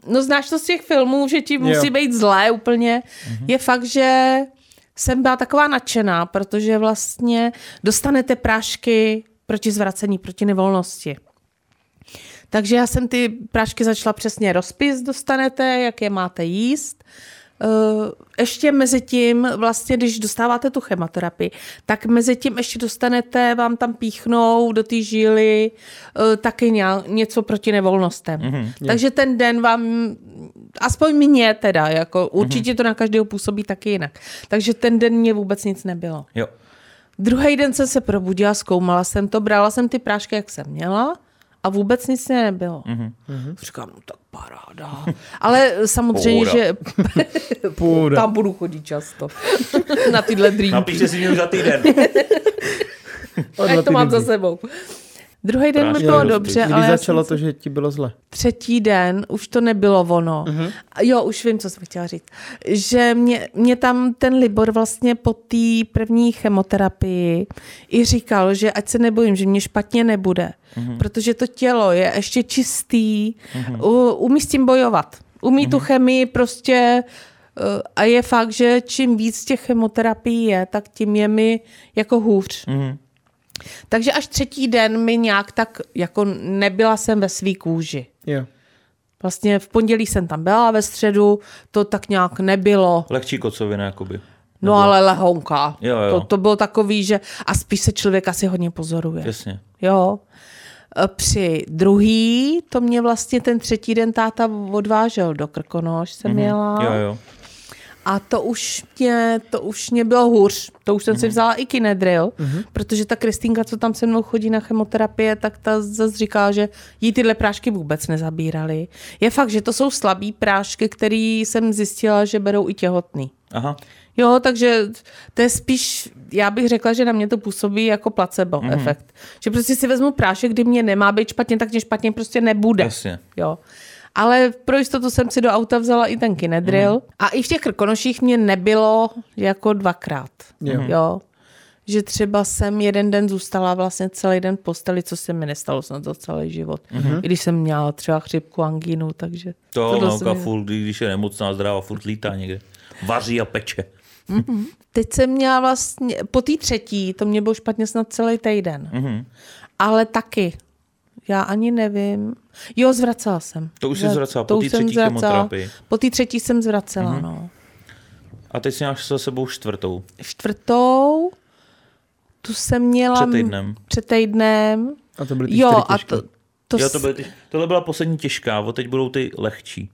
no znáš to z těch filmů, že ti musí být zlé úplně. Mm-hmm. Je fakt, že jsem byla taková nadšená, protože vlastně dostanete prášky proti zvracení, proti nevolnosti. Takže já jsem ty prášky začala přesně rozpis dostanete, jak je máte jíst. Eh, Ještě mezi tím, vlastně, když dostáváte tu chemoterapii, tak mezi tím ještě dostanete, vám tam píchnou do té žíly eh, taky ně- něco proti nevolnostem. Mm-hmm, Takže ten den vám, aspoň mě teda, jako určitě to na každého působí taky jinak. Takže ten den mě vůbec nic nebylo. Jo. Druhý den jsem se probudila, zkoumala jsem to, brala jsem ty prášky, jak jsem měla a vůbec nic mě nebylo. Mm-hmm. Říkám, no tak paráda. Ale samozřejmě, Pohoda. že Půjde. tam budu chodit často. Na tyhle drýmky. Napište si mě už za týden. Jak to mám za sebou. Druhý den mi bylo dobře, Kdy ale začalo jsem to, že ti bylo zle? třetí den už to nebylo ono. Uh-huh. Jo, už vím, co jsem chtěla říct. Že mě, mě tam ten Libor vlastně po té první chemoterapii i říkal, že ať se nebojím, že mě špatně nebude, uh-huh. protože to tělo je ještě čistý, uh-huh. Umí s tím bojovat. Umí uh-huh. tu chemii prostě eh, a je fakt, že čím víc těch chemoterapií je, tak tím je mi jako hůř. Takže až třetí den mi nějak tak, jako nebyla jsem ve svý kůži. Jo. Vlastně v pondělí jsem tam byla, ve středu to tak nějak nebylo. Lehčí kocovina, jakoby. No ale lehonka. Jo, jo. To, to bylo takový, že a spíš se člověk asi hodně pozoruje. Jasně. Jo. E, Při druhý, to mě vlastně ten třetí den táta odvážel do Krkonoš, jsem mm-hmm. jela. Jo, jo. A to už mě, to už mě bylo hůř. To už jsem si vzala i Kinedril, mm-hmm. protože ta Kristýnka, co tam se mnou chodí na chemoterapie, tak ta zase říká, že jí tyhle prášky vůbec nezabíraly. Je fakt, že to jsou slabý prášky, které jsem zjistila, že berou i těhotný. Aha. Jo, takže to je spíš, já bych řekla, že na mě to působí jako placebo mm-hmm. efekt. Že prostě si vezmu prášek, kdy mě nemá být špatně, tak mě špatně prostě nebude. Jasně. Jo. Ale pro jistotu jsem si do auta vzala i ten kinedril. Mhm. A i v těch krkonoších mě nebylo jako dvakrát. Jo. jo. Že třeba jsem jeden den zůstala vlastně celý den v posteli, co se mi nestalo snad za celý život. Mhm. I když jsem měla třeba chřipku, angínu, takže... To mamka mi- furt, když je nemocná, zdravá, furt lítá někde. Vaří a peče. Teď jsem měla vlastně, po té třetí, to mě bylo špatně snad celý týden. Mhm. Ale taky. Já ani nevím. Jo, zvracela jsem. To už jsi Zvra- zvracela, po to té už jsem třetí zvracela. chemoterapii. Po té třetí jsem zvracela, no. A teď si máš za sebou čtvrtou. Čtvrtou, tu jsem měla... Před týdnem. Před týdnem. A to byly ty Jo, a těžké. to, to, jo, to byly ty, tohle byla poslední těžká, od teď budou ty lehčí.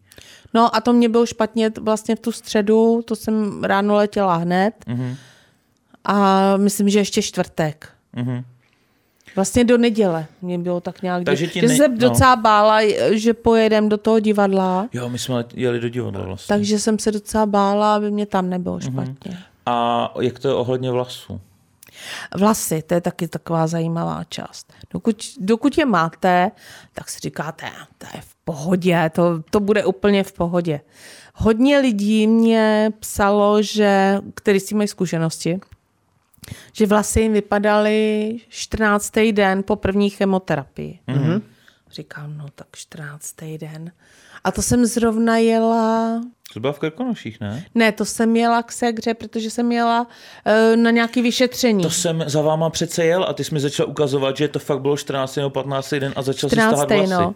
No a to mě bylo špatně vlastně v tu středu, to jsem ráno letěla hned. Mhm. A myslím, že ještě čtvrtek. Mhm. Vlastně do neděle mě bylo tak nějak, Takže že, ti že ne- jsem no. docela bála, že pojedem do toho divadla, Jo, my jsme jeli do divadla vlastně. takže jsem se docela bála, aby mě tam nebylo Mhm. špatně. A jak to je ohledně vlasů? Vlasy, to je taky taková zajímavá část. Dokud, dokud je máte, tak si říkáte, to je v pohodě, to, to bude úplně v pohodě. Hodně lidí mě psalo, že, který s tím mají zkušenosti, že vlasy jim vypadaly 14. den po první chemoterapii. Mm-hmm. Říkám, no tak 14. den. A to jsem zrovna jela To byla v Krkonoších, ne? ne, to jsem jela k segře, protože jsem jela uh, na nějaké vyšetření. To jsem za váma přece jel a ty jsi mi začal ukazovat, že to fakt bylo 14. nebo 15. den a začal si 14. stahat vlasy. no.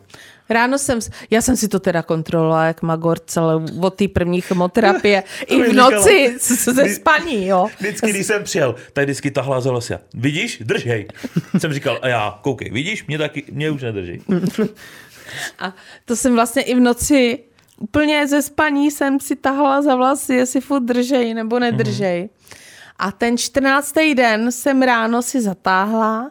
Ráno jsem, já jsem si to teda kontrolovala, jak Magor celou od té první chemoterapie i v noci ze spaní, jo. Vždycky, když jsem přijel, tak vždycky tahla za vlasy. Vidíš? Držej. jsem říkal, a já, koukej, vidíš? Mě taky, mě už nedrží. A to jsem vlastně i v noci úplně ze spaní jsem si tahala za vlasy, jestli furt držej nebo nedržej. A ten 14. den jsem ráno si zatáhla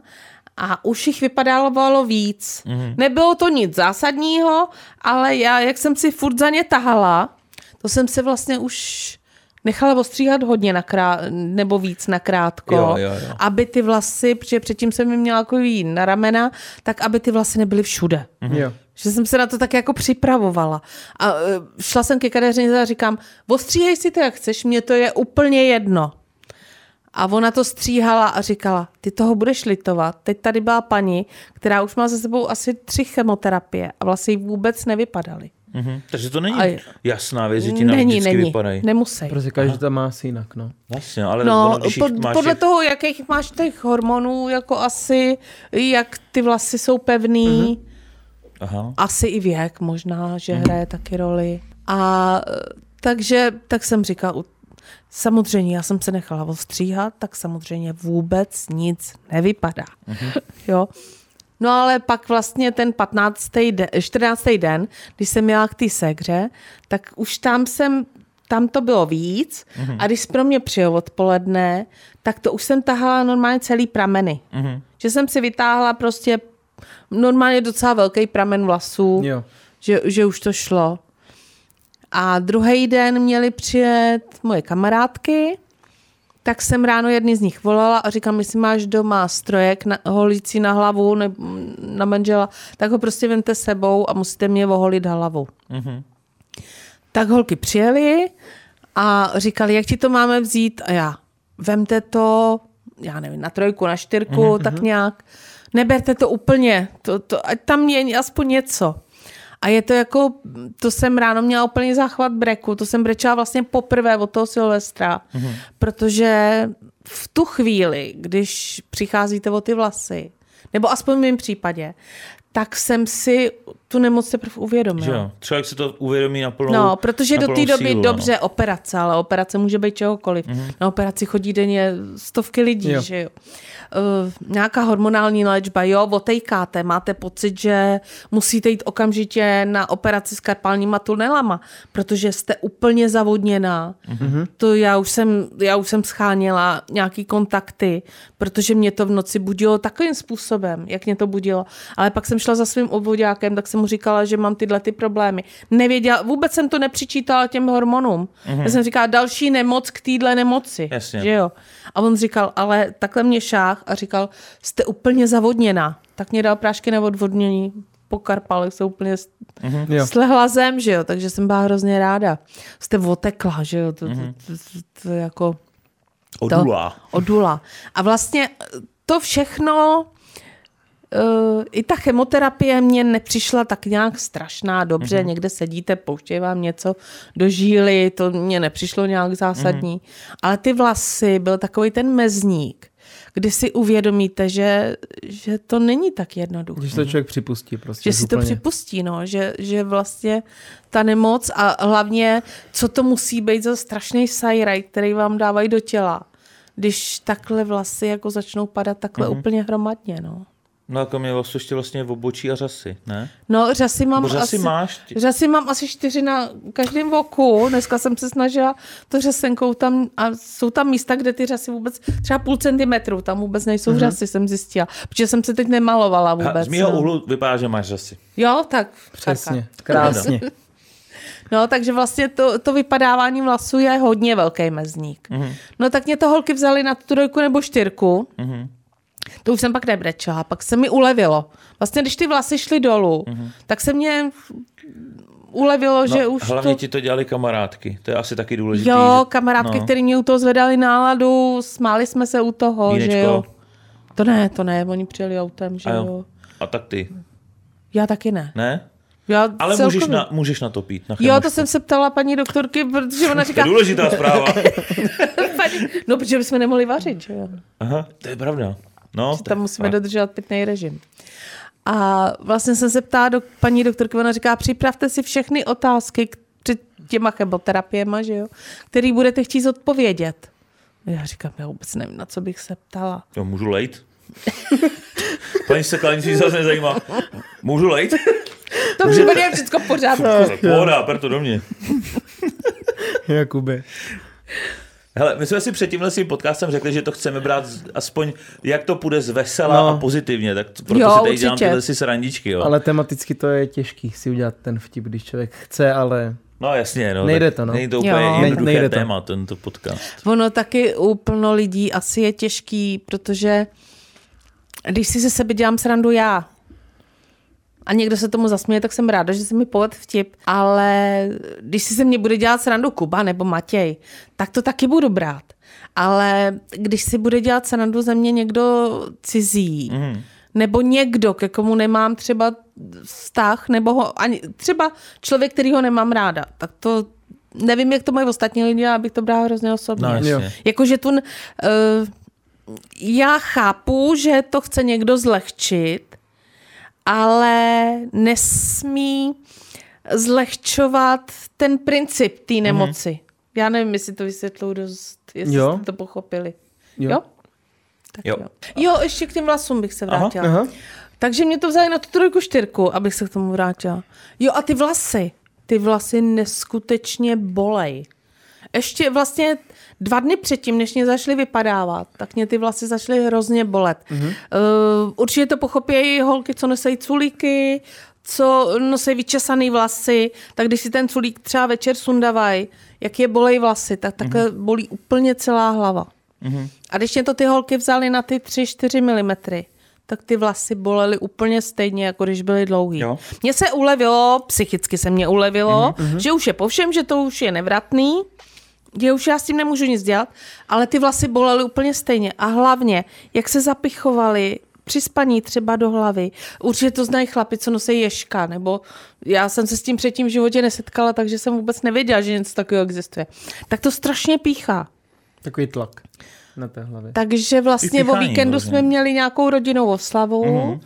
a už jich vypadalo víc. Nebylo to nic zásadního, ale já, jak jsem si furt za ně tahala, to jsem se vlastně už nechala ostříhat hodně na krá- nebo víc na krátko, Jo, jo, jo. aby ty vlasy, protože předtím jsem je měla jako na ramena, tak aby ty vlasy nebyly všude. Jo. Že jsem se na to tak jako připravovala. A uh, šla jsem ke kadeřnici a říkám, ostříhej si to, jak chceš, mě to je úplně jedno. A ona to stříhala a říkala, ty toho budeš litovat. Teď tady byla paní, která už má za sebou asi tři chemoterapie a vlastně jí vůbec nevypadaly. Mhm. Takže to není A jasná věc, že ti na Není, vždycky není, vypadají. nemusí. Prostě každý to má asi jinak, no. Vlastně, ale No, ono, když jich máš podle jak- toho, jakých máš těch hormonů, jako asi, jak ty vlasy jsou pevný, mm-hmm. Aha. asi i věk možná, že hraje taky roli. A e, takže, tak jsem říkal, u- samozřejmě já jsem se nechala ostříhat, tak samozřejmě vůbec nic nevypadá. jo. No ale pak vlastně ten 15. Den, 14. den, když jsem měla k té segře, tak už tam jsem, tam to bylo víc a když pro mě přijel odpoledne, tak to už jsem tahala normálně celý prameny. Že jsem si vytáhla prostě normálně docela velký pramen vlasů, Jo. že, že už to šlo. A druhý den měli přijet moje kamarádky, tak jsem ráno jedný z nich volala a říkám, jestli máš doma strojek na, holící na hlavu ne, na manžela, tak ho prostě vemte sebou a musíte mě oholit hlavu. Mhm. Tak holky přijeli a říkali, jak ti to máme vzít? A já, vemte to, já nevím, na trojku, na čtyřku, tak nějak. Neberte to úplně, to, to, ať tam je aspoň něco. A je to jako, to jsem ráno měla úplně záchvat breku, to jsem brečela vlastně poprvé od toho Silvestra, protože v tu chvíli, když přicházíte o ty vlasy, nebo aspoň v mém případě, tak jsem si tu nemoc teprve uvědomila. Že jo? Člověk si to uvědomí na plnou No, protože na do té doby sílu, dobře operace, ale operace může být čehokoliv. Mm-hmm. Na operaci chodí denně stovky lidí, Jo. že jo. Uh, nějaká hormonální léčba, jo, otejkáte, máte pocit, že musíte jít okamžitě na operaci s karpálníma tunelama, protože jste úplně zavodněná. Mm-hmm. To já už jsem, já už jsem scháněla nějaký kontakty, protože mě to v noci budilo takovým způsobem, jak mě to budilo. Ale pak jsem šla za svým obvodákem, tak jsem mu říkala, že mám tyhle ty problémy. Nevěděla, vůbec jsem to nepřičítala těm hormonům. Mm-hmm. Já jsem říkala, další nemoc k téhle nemoci. Jasně. Že jo? A on říkal, ale takhle mě šách a říkal, jste úplně zavodněná. Tak mě dal prášky na odvodnění. po Karpalech se úplně Jo. slehla zem, že jo, takže jsem byla hrozně ráda. Jste otekla, že jo, to, to, to, to, to je jako Odula. odula. A vlastně to všechno, uh, i ta chemoterapie mě nepřišla tak nějak strašná, dobře, mm-hmm. někde sedíte, pouštějí vám něco do žíly, to mě nepřišlo nějak zásadní, mm-hmm. ale ty vlasy byl takový ten mezník, kdy si uvědomíte, že, že to není tak jednoduché. Když to člověk připustí prostě. Že si to úplně. připustí, no, že, že vlastně ta nemoc a hlavně, co to musí být za strašný sajraj, který vám dávají do těla, když takhle vlasy jako začnou padat takhle Mhm. mm-hmm. úplně hromadně, no. No jako mě vlastně ještě vlastně v obočí a řasy, ne? No, řasy mám řasy asi, máš? Ty- řasy mám asi čtyři na každém oku. Dneska jsem se snažila to řasenkou tam, a jsou tam místa, kde ty řasy vůbec, třeba půl centimetru, tam vůbec nejsou mm-hmm. řasy, jsem zjistila. Protože jsem se teď nemalovala vůbec. z mého no. úhlu vypadá, že máš řasy. Jo, tak. Přesně, tak. krásně. No, takže vlastně to, to vypadávání vlasů je hodně velký mezník. Mhm. Mm-hmm. No tak mě to holky vzali na tu trojku nebo čtyřku. Mm-hmm. To už jsem pak nebrečela, pak se mi ulevilo. Vlastně, když ty vlasy šly dolů, mm-hmm. tak se mě ulevilo, No, že už hlavně to... ti to dělali kamarádky, to je asi taky důležité. Jo, kamarádky, no. který mě u toho zvedali náladu, smáli jsme se u toho, Vínečko. že jo. To ne, to ne, oni přijeli autem, že A jo. jo. A tak ty, Já taky ne. ne? Já Ale celkově- můžeš na, můžeš na to pít. Na Jo, to jsem se ptala paní doktorky, protože ona To je říká, důležitá zpráva. no protože bychom nemohli vařit, že jo. Aha, to je pravda. No, Tam musíme tak. dodržovat pitný režim. A vlastně jsem se ptala do paní doktorky, ona říká, připravte si všechny otázky k- před těma chemoterapiema, že jo, který budete chtít odpovědět. Já říkám, já vůbec nevím, na co bych se ptala. Jo, můžu lejt? Paní Sekalnici se zase nezajímá. Můžu lejt? To případě je všechno v pořádku. Pohoda, per to do mě. Jakuby. Hele, my jsme si před tímhle svým podcastem řekli, že to chceme brát z- aspoň, jak to půjde z vesela No. a pozitivně, tak t- proto Jo, si tady dělám určitě. tyhle si srandičky, jo. Ale tematicky to je těžký si udělat ten vtip, když člověk chce, ale No jasně, no. Nejde to, no. Není to úplně Jo. Jednoduché nejde to. téma, tento podcast. Ono taky u plno lidí asi je těžký, protože když si ze sebe dělám srandu já a někdo se tomu zasměje, tak jsem ráda, že se mi poved vtip, ale když si se mě bude dělat srandu Kuba nebo Matěj, tak to taky budu brát. Ale když si bude dělat srandu ze mě někdo cizí, mm. nebo někdo, ke komu nemám třeba vztah, nebo ho, ani, třeba člověk, který ho nemám ráda, tak to nevím, jak to mají ostatní lidi, ale bych to brala hrozně osobně. No. Jakože tu, uh, já chápu, že to chce někdo zlehčit, ale nesmí zlehčovat ten princip té nemoci. Mm-hmm. Já nevím, jestli to vysvětlou dost, jestli Jo. jste to pochopili. Jo. Jo? Tak Jo. jo. jo. ještě k těm vlasům bych se vrátila. Aha. Takže mě to vzali na tu trojku čtyřku, abych se k tomu vrátila. Jo a ty vlasy, ty vlasy neskutečně bolej. Ještě vlastně dva dny předtím, než mě začaly vypadávat, tak mě ty vlasy začaly hrozně bolet. Mm-hmm. Uh, určitě to pochopějí holky, co nosejí culíky, co nosí vyčesaný vlasy, tak když si ten culík třeba večer sundavají, jak je bolej vlasy, tak takhle mm-hmm. bolí úplně celá hlava. Mm-hmm. A když mě to ty holky vzaly na ty 3-4 mm, tak ty vlasy bolely úplně stejně, jako když byly dlouhý. Jo. Mně se ulevilo, psychicky se mě ulevilo, mm-hmm. že už je po všem, že to už je nevratný, že už já s tím nemůžu nic dělat, ale ty vlasy bolely úplně stejně. A hlavně, jak se zapichovaly při spaní třeba do hlavy. Určitě to znají chlapi, co nosí ješka, nebo já jsem se s tím předtím v životě nesetkala, takže jsem vůbec nevěděla, že něco takového existuje. Tak to strašně píchá. Takový tlak na té hlavě. Takže vlastně o víkendu hrozně. jsme měli nějakou rodinnou oslavu mm-hmm.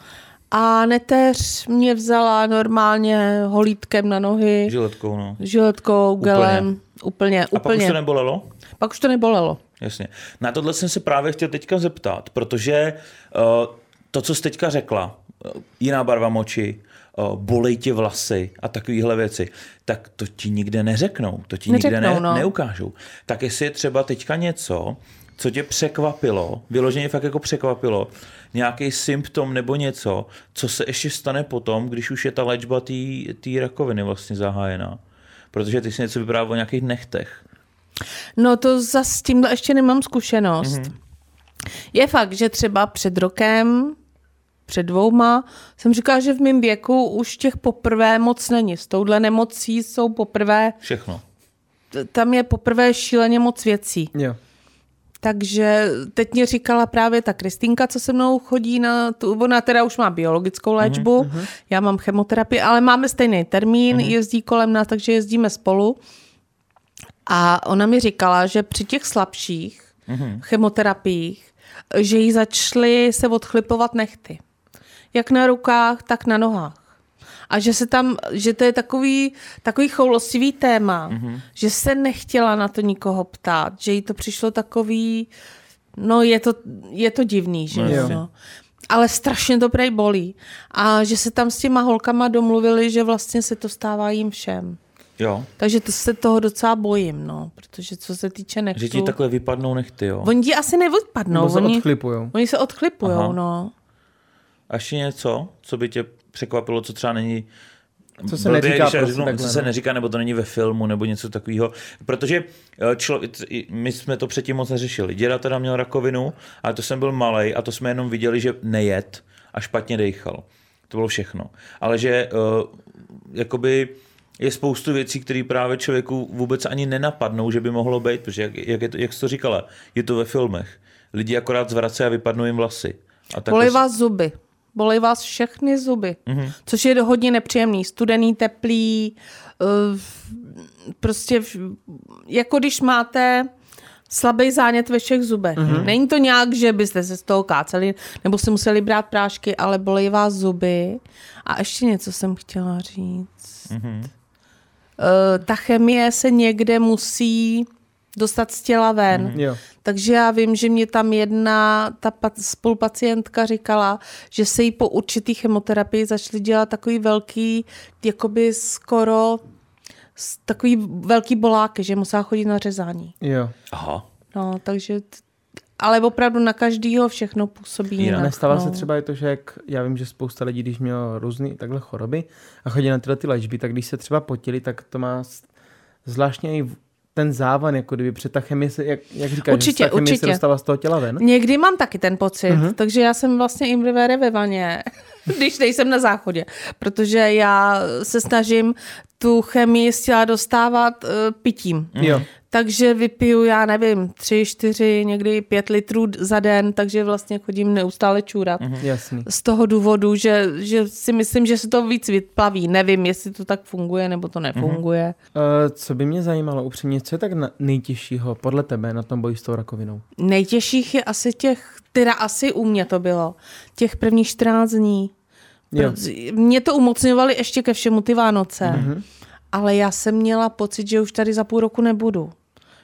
A neteř mě vzala normálně holítkem na nohy, Žiletkou, no. žiletkou, gelem, úplně, A pak úplně. už to nebolelo? pak už to nebolelo. Jasně. Na tohle jsem se právě chtěl teďka zeptat, protože uh, to, co jsi teďka řekla, uh, jiná barva moči, uh, bolej tě vlasy a takovéhle věci, tak to ti nikde neřeknou, to ti nikde Neřeknou, ne, no. neukážou. Tak jestli je třeba teďka něco, co tě překvapilo, vyloženě fakt jako překvapilo, nějaký symptom nebo něco, co se ještě stane potom, když už je ta léčba té rakoviny vlastně zahájená. Protože ty si něco vyprávěl o nějakých nechtech. No to za s tímhle ještě nemám zkušenost. Mm-hmm. Je fakt, že třeba před rokem před dvouma, jsem říkala, že v mém věku už těch poprvé moc není. S touhle nemocí jsou poprvé, Všechno. tam je poprvé šíleně moc věcí. Jo. Takže teď mě říkala právě ta Kristýnka, co se mnou chodí na tu, ona teda už má biologickou léčbu, mm-hmm. já mám chemoterapii, ale máme stejný termín, mm-hmm. jezdí kolem nás, takže jezdíme spolu. A ona mi říkala, že při těch slabších mm-hmm. chemoterapiích, že jí začaly se odchlipovat nechty. Jak na rukách, tak na nohách. A že se tam, že to je takový, takový choulostivý téma, mm-hmm. že se nechtěla na to nikoho ptát, že jí to přišlo takový, no je to, je to divný, že No. No. Ale strašně to prej bolí. A že se tam s těma holkama domluvili, že vlastně se to stává jim všem. Jo. Takže to se toho docela bojím, no, protože co se týče nechtů... Že ti takhle vypadnou nechty, jo. Oni ti asi nevypadnou. Nebo se oni, odchlipujou. oni se odchlipujou, Aha. no. A ještě něco, co by tě překvapilo, co třeba není Co se Blbě, neříká prostě řeknu, takhle, co se no. neříká, nebo to není ve filmu, nebo něco takového. Protože eh, člo, my jsme to předtím moc neřešili. Děda teda měl rakovinu, ale to jsem byl malý a to jsme jenom viděli, že nejet a špatně dejchal. To bylo všechno. Ale že uh, jakoby je spoustu věcí, které právě člověku vůbec ani nenapadnou, že by mohlo být, protože jak, jak, je to, jak jsi to říkala, je to ve filmech. Lidi akorát zvracejí a vypadnou jim vlasy. A tak vás zuby. Bolej vás všechny zuby. Mhm. Mm-hmm. Což je hodně nepříjemný. Studený, teplý, uh, prostě jako když máte slabý zánět ve všech zubech. Mhm. Mm-hmm. Není to nějak, že byste se z toho káceli nebo si museli brát prášky, ale bolej vás zuby. A ještě něco jsem chtěla říct. Mhm. Mm-hmm. Uh, ta chemie se někde musí dostat z těla ven. Mhm. Mm-hmm. Takže já vím, že mě tam jedna ta pa- spolupacientka říkala, že se jí po určitý chemoterapii začaly dělat takový velký, jakoby skoro takový velký boláky, že musela chodit na řezání. Jo. Aha. No, takže, ale opravdu na každýho všechno působí Jinak. Nestává no. se třeba i to, že jak já vím, že spousta lidí, když mělo různé takhle choroby a chodí na tyhle ty léčby, tak když se třeba potili, tak to má zvláštně i ten závan, jako kdyby před ta chemie se, jak, jak říkáš, Určitě, že se určitě. dostává z toho těla ven. Někdy mám taky ten pocit, uh-huh. takže já jsem vlastně imbrivére ve vaně, když nejsem na záchodě, protože já se snažím tu chemii z těla dostávat uh, pitím. Jo. Takže vypiju, já nevím, tři, čtyři, někdy pět litrů za den, takže vlastně chodím neustále čůrat. Mhm. Jasný. Z toho důvodu, že, že si myslím, že se to víc vyplaví. Nevím, jestli to tak funguje, nebo to nefunguje. Uh, co by mě zajímalo upřímně, co je tak na, nejtěžšího podle tebe na tom boji s tou rakovinou? Nejtěžších je asi těch, teda asi u mě to bylo, těch prvních 14 dní. Jo. Mě to umocňovali ještě ke všemu ty Vánoce, mm-hmm. ale já jsem měla pocit, že už tady za půl roku nebudu.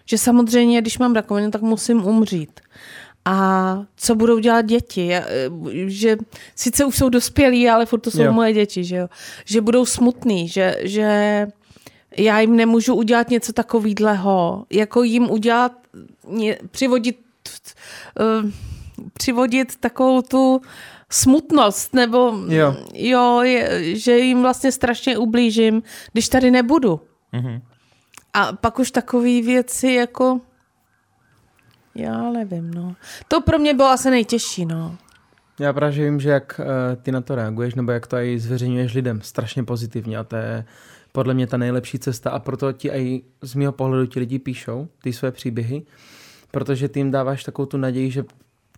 Že samozřejmě, když mám rakovinu, tak musím umřít. A co budou dělat děti? Eh, Že sice už jsou dospělí, ale furt to jsou Jo. moje děti, že jo? Že budou smutný, že, že já jim nemůžu udělat něco takového, jako jim udělat, přivodit, uh, přivodit takovou tu smutnost, nebo Jo. jo je, že jim vlastně strašně ublížím, když tady nebudu. Mhm. A pak už takové věci jako, já nevím, no. To pro mě bylo asi nejtěžší, no. Já právě vím, že jak uh, ty na to reaguješ, nebo jak to i zveřejňuješ lidem strašně pozitivně a to je podle mě ta nejlepší cesta a proto ti i z mého pohledu ti lidi píšou ty své příběhy, protože ty jim dáváš takovou tu naději, že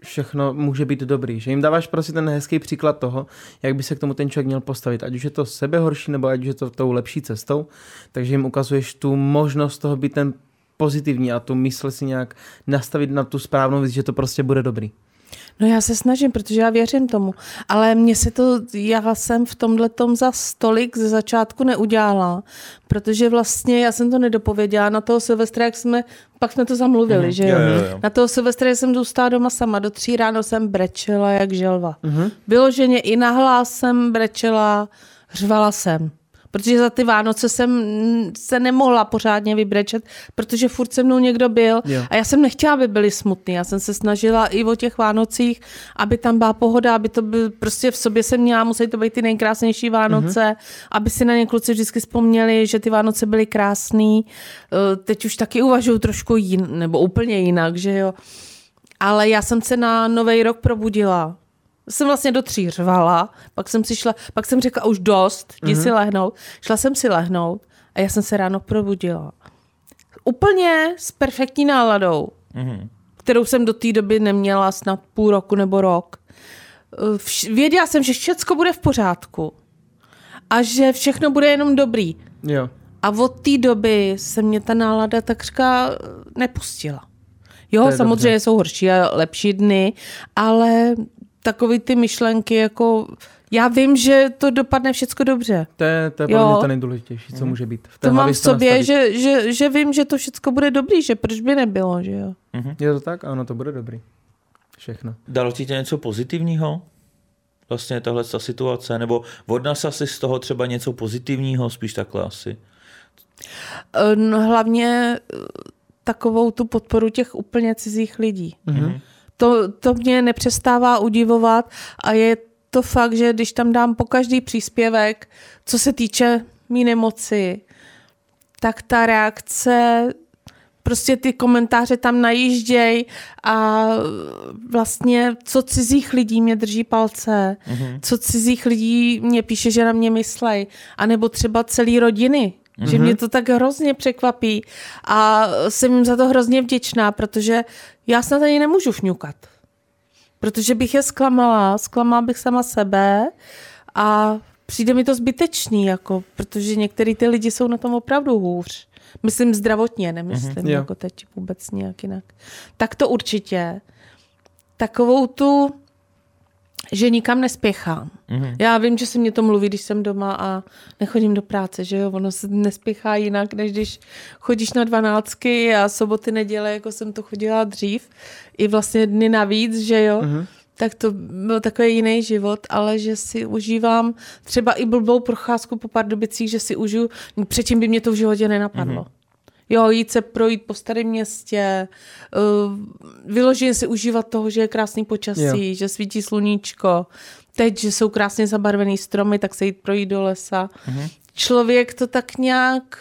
všechno může být dobrý, že jim dáváš prostě ten hezký příklad toho, jak by se k tomu ten člověk měl postavit, ať už je to sebehorší, nebo ať už je to tou lepší cestou, takže jim ukazuješ tu možnost toho být ten pozitivní a tu mysl si nějak nastavit na tu správnou věc, že to prostě bude dobrý. No já se snažím, protože já věřím tomu. Ale mně se to, já jsem v tomhle tom za stolik ze začátku neudělala, protože vlastně já jsem to nedopověděla na toho Silvestra, jak jsme, pak jsme to zamluvili, mm, že jo? Jo, jo, jo. Na toho Silvestra jsem zůstala doma sama, do tří ráno jsem brečela jak želva. Mm-hmm. Vyloženě i nahlás jsem brečela, řvala jsem. Protože za ty Vánoce jsem se nemohla pořádně vybrečet, protože furt se mnou někdo byl Jo. a já jsem nechtěla, aby byli smutní. Já jsem se snažila i o těch Vánocích, aby tam byla pohoda, aby to byl, prostě v sobě jsem měla, musí to být ty nejkrásnější Vánoce, mm-hmm. aby si na ně kluci vždycky vzpomněli, že ty Vánoce byly krásný. Eh, Teď už taky uvažuju trošku jin, nebo úplně jinak, že jo. Ale já jsem se na nový rok probudila jsem vlastně do tří řvala, pak jsem si šla, pak jsem řekla už dost, jdi Mhm. si lehnout. Šla jsem si lehnout a já jsem se ráno probudila. Úplně s perfektní náladou, Mhm. kterou jsem do té doby neměla snad půl roku nebo rok. Vš- věděla jsem, že všechno bude v pořádku a že všechno bude jenom dobrý. Jo. A od té doby se mě ta nálada takřka nepustila. Jo, samozřejmě dobře. jsou horší a lepší dny, ale takový ty myšlenky, jako já vím, že to dopadne všecko dobře. To je, to je podle mě to nejdůležitější, co může být. V té To mám v si to sobě, že, že, že vím, že to všecko bude dobrý, že proč by nebylo, že jo. Je to tak? Ano, to bude dobrý. Všechno. Dalo ti tě něco pozitivního? Vlastně tahle ta situace? Nebo odnas asi z toho třeba něco pozitivního? Spíš takhle asi. Eh, No, hlavně eh, takovou tu podporu těch úplně cizích lidí. Mhm. To, to mě nepřestává udivovat a je to fakt, že když tam dám po každý příspěvek, co se týče mý nemoci, tak ta reakce, prostě ty komentáře tam najížděj a vlastně co cizích lidí mě drží palce, mm-hmm. co cizích lidí mě píše, že na mě myslej, anebo třeba celý rodiny, mm-hmm. že mě to tak hrozně překvapí a jsem jim za to hrozně vděčná, protože já snad ani nemůžu fňukat. Protože bych je zklamala, zklamala bych sama sebe a přijde mi to zbytečný, jako, protože některý ty lidi jsou na tom opravdu hůř. Myslím zdravotně, nemyslím mm-hmm, Jo. jako teď vůbec nějak jinak. Tak to určitě. Takovou tu, že nikam nespěchám. Mm-hmm. Já vím, že se mě to mluví, když jsem doma a nechodím do práce, že jo, ono se nespěchá jinak, než když chodíš na dvanáctky a soboty, neděle, jako jsem to chodila dřív, i vlastně dny navíc, že jo, mm-hmm. tak to byl takový jiný život, ale že si užívám třeba i blbou procházku po Pardubicích, že si užiju, předtím by mě to v životě nenapadlo. Mm-hmm. Jo, jít se projít po starém městě, uh, vyloženě si užívat toho, že je krásný počasí, Jo. že svítí sluníčko. Teď, že jsou krásně zabarvený stromy, tak se jít projít do lesa. Mm-hmm. Člověk to tak nějak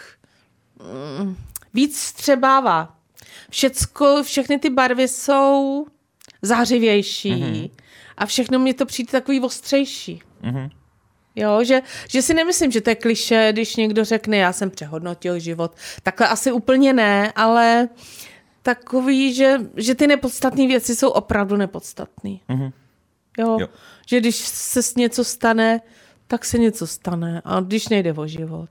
mm, víc střebává. Všecko, všechny ty barvy jsou zářivější mm-hmm. a všechno mě to přijde takový ostřejší. Mhm. Jo, že, že si nemyslím, že to je kliše, když někdo řekne, já jsem přehodnotil život. Takhle asi úplně ne, ale takový, že, že ty nepodstatné věci jsou opravdu nepodstatné. Mhm. Jo, Jo. že když se s něco stane, tak se něco stane. A když nejde o život,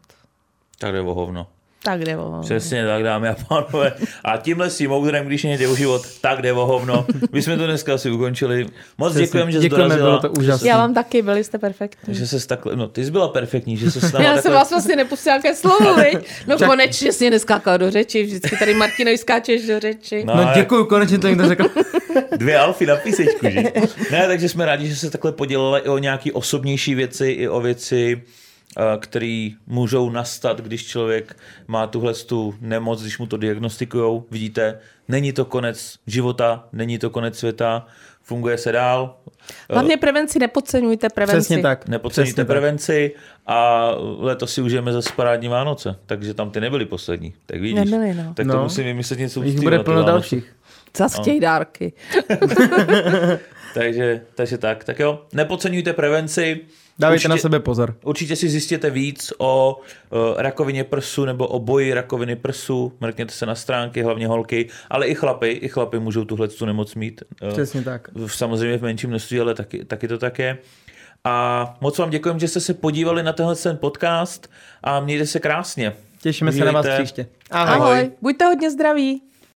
Tak jde o hovno. Tak jde o Přesně tak, dámy a pánové. A tímhle si moudrem, když nejde o život, tak jde o hovno. My jsme to dneska asi ukončili. Moc Přesně. děkujeme, že jsi Děkujeme, dorazila. bylo to úžasné. Já vám taky, byli jste perfektní. Že ses takhle, no ty jsi byla perfektní, že se s náma Já takhle... jsem vás vlastně nepustila ke slovu, viď? No konečně jsi neskákala do řeči, vždycky tady Martinovi skáčeš do řeči. No, No jak děkuju, konečně to někdo řekl. Dvě alfy na písečku, že? Ne, takže jsme rádi, že se takhle podělila i o nějaké osobnější věci, i o věci, které můžou nastat, když člověk má tuhle tu nemoc, když mu to diagnostikujou. Vidíte, není to konec života, není to konec světa, funguje se dál. Hlavně prevenci, nepodceňujte prevenci. Přesně tak. Nepodceňujte Přesně tak. prevenci a letos si užijeme zase parádní Vánoce, takže tam ty nebyly poslední. Tak vidíš, Nebyly, no. tak to No. musím vymyslet něco Jich bude plno Vánoce. dalších. Zas chtějí dárky. Takže, takže tak, tak jo, nepodceňujte prevenci. Dávejte Určitě- na sebe pozor. Určitě si zjistěte víc o uh, rakovině prsu nebo o boji rakoviny prsu. Mrkněte se na stránky, hlavně holky, ale i chlapy. I chlapy můžou tuhle tu nemoc mít. Uh, Přesně tak. v- samozřejmě v menším množství, ale taky, taky to tak je. A moc vám děkujeme, že jste se podívali na tenhle ten podcast a mějte se krásně. Těšíme se na vás příště. Ahoj. Ahoj. Buďte hodně zdraví.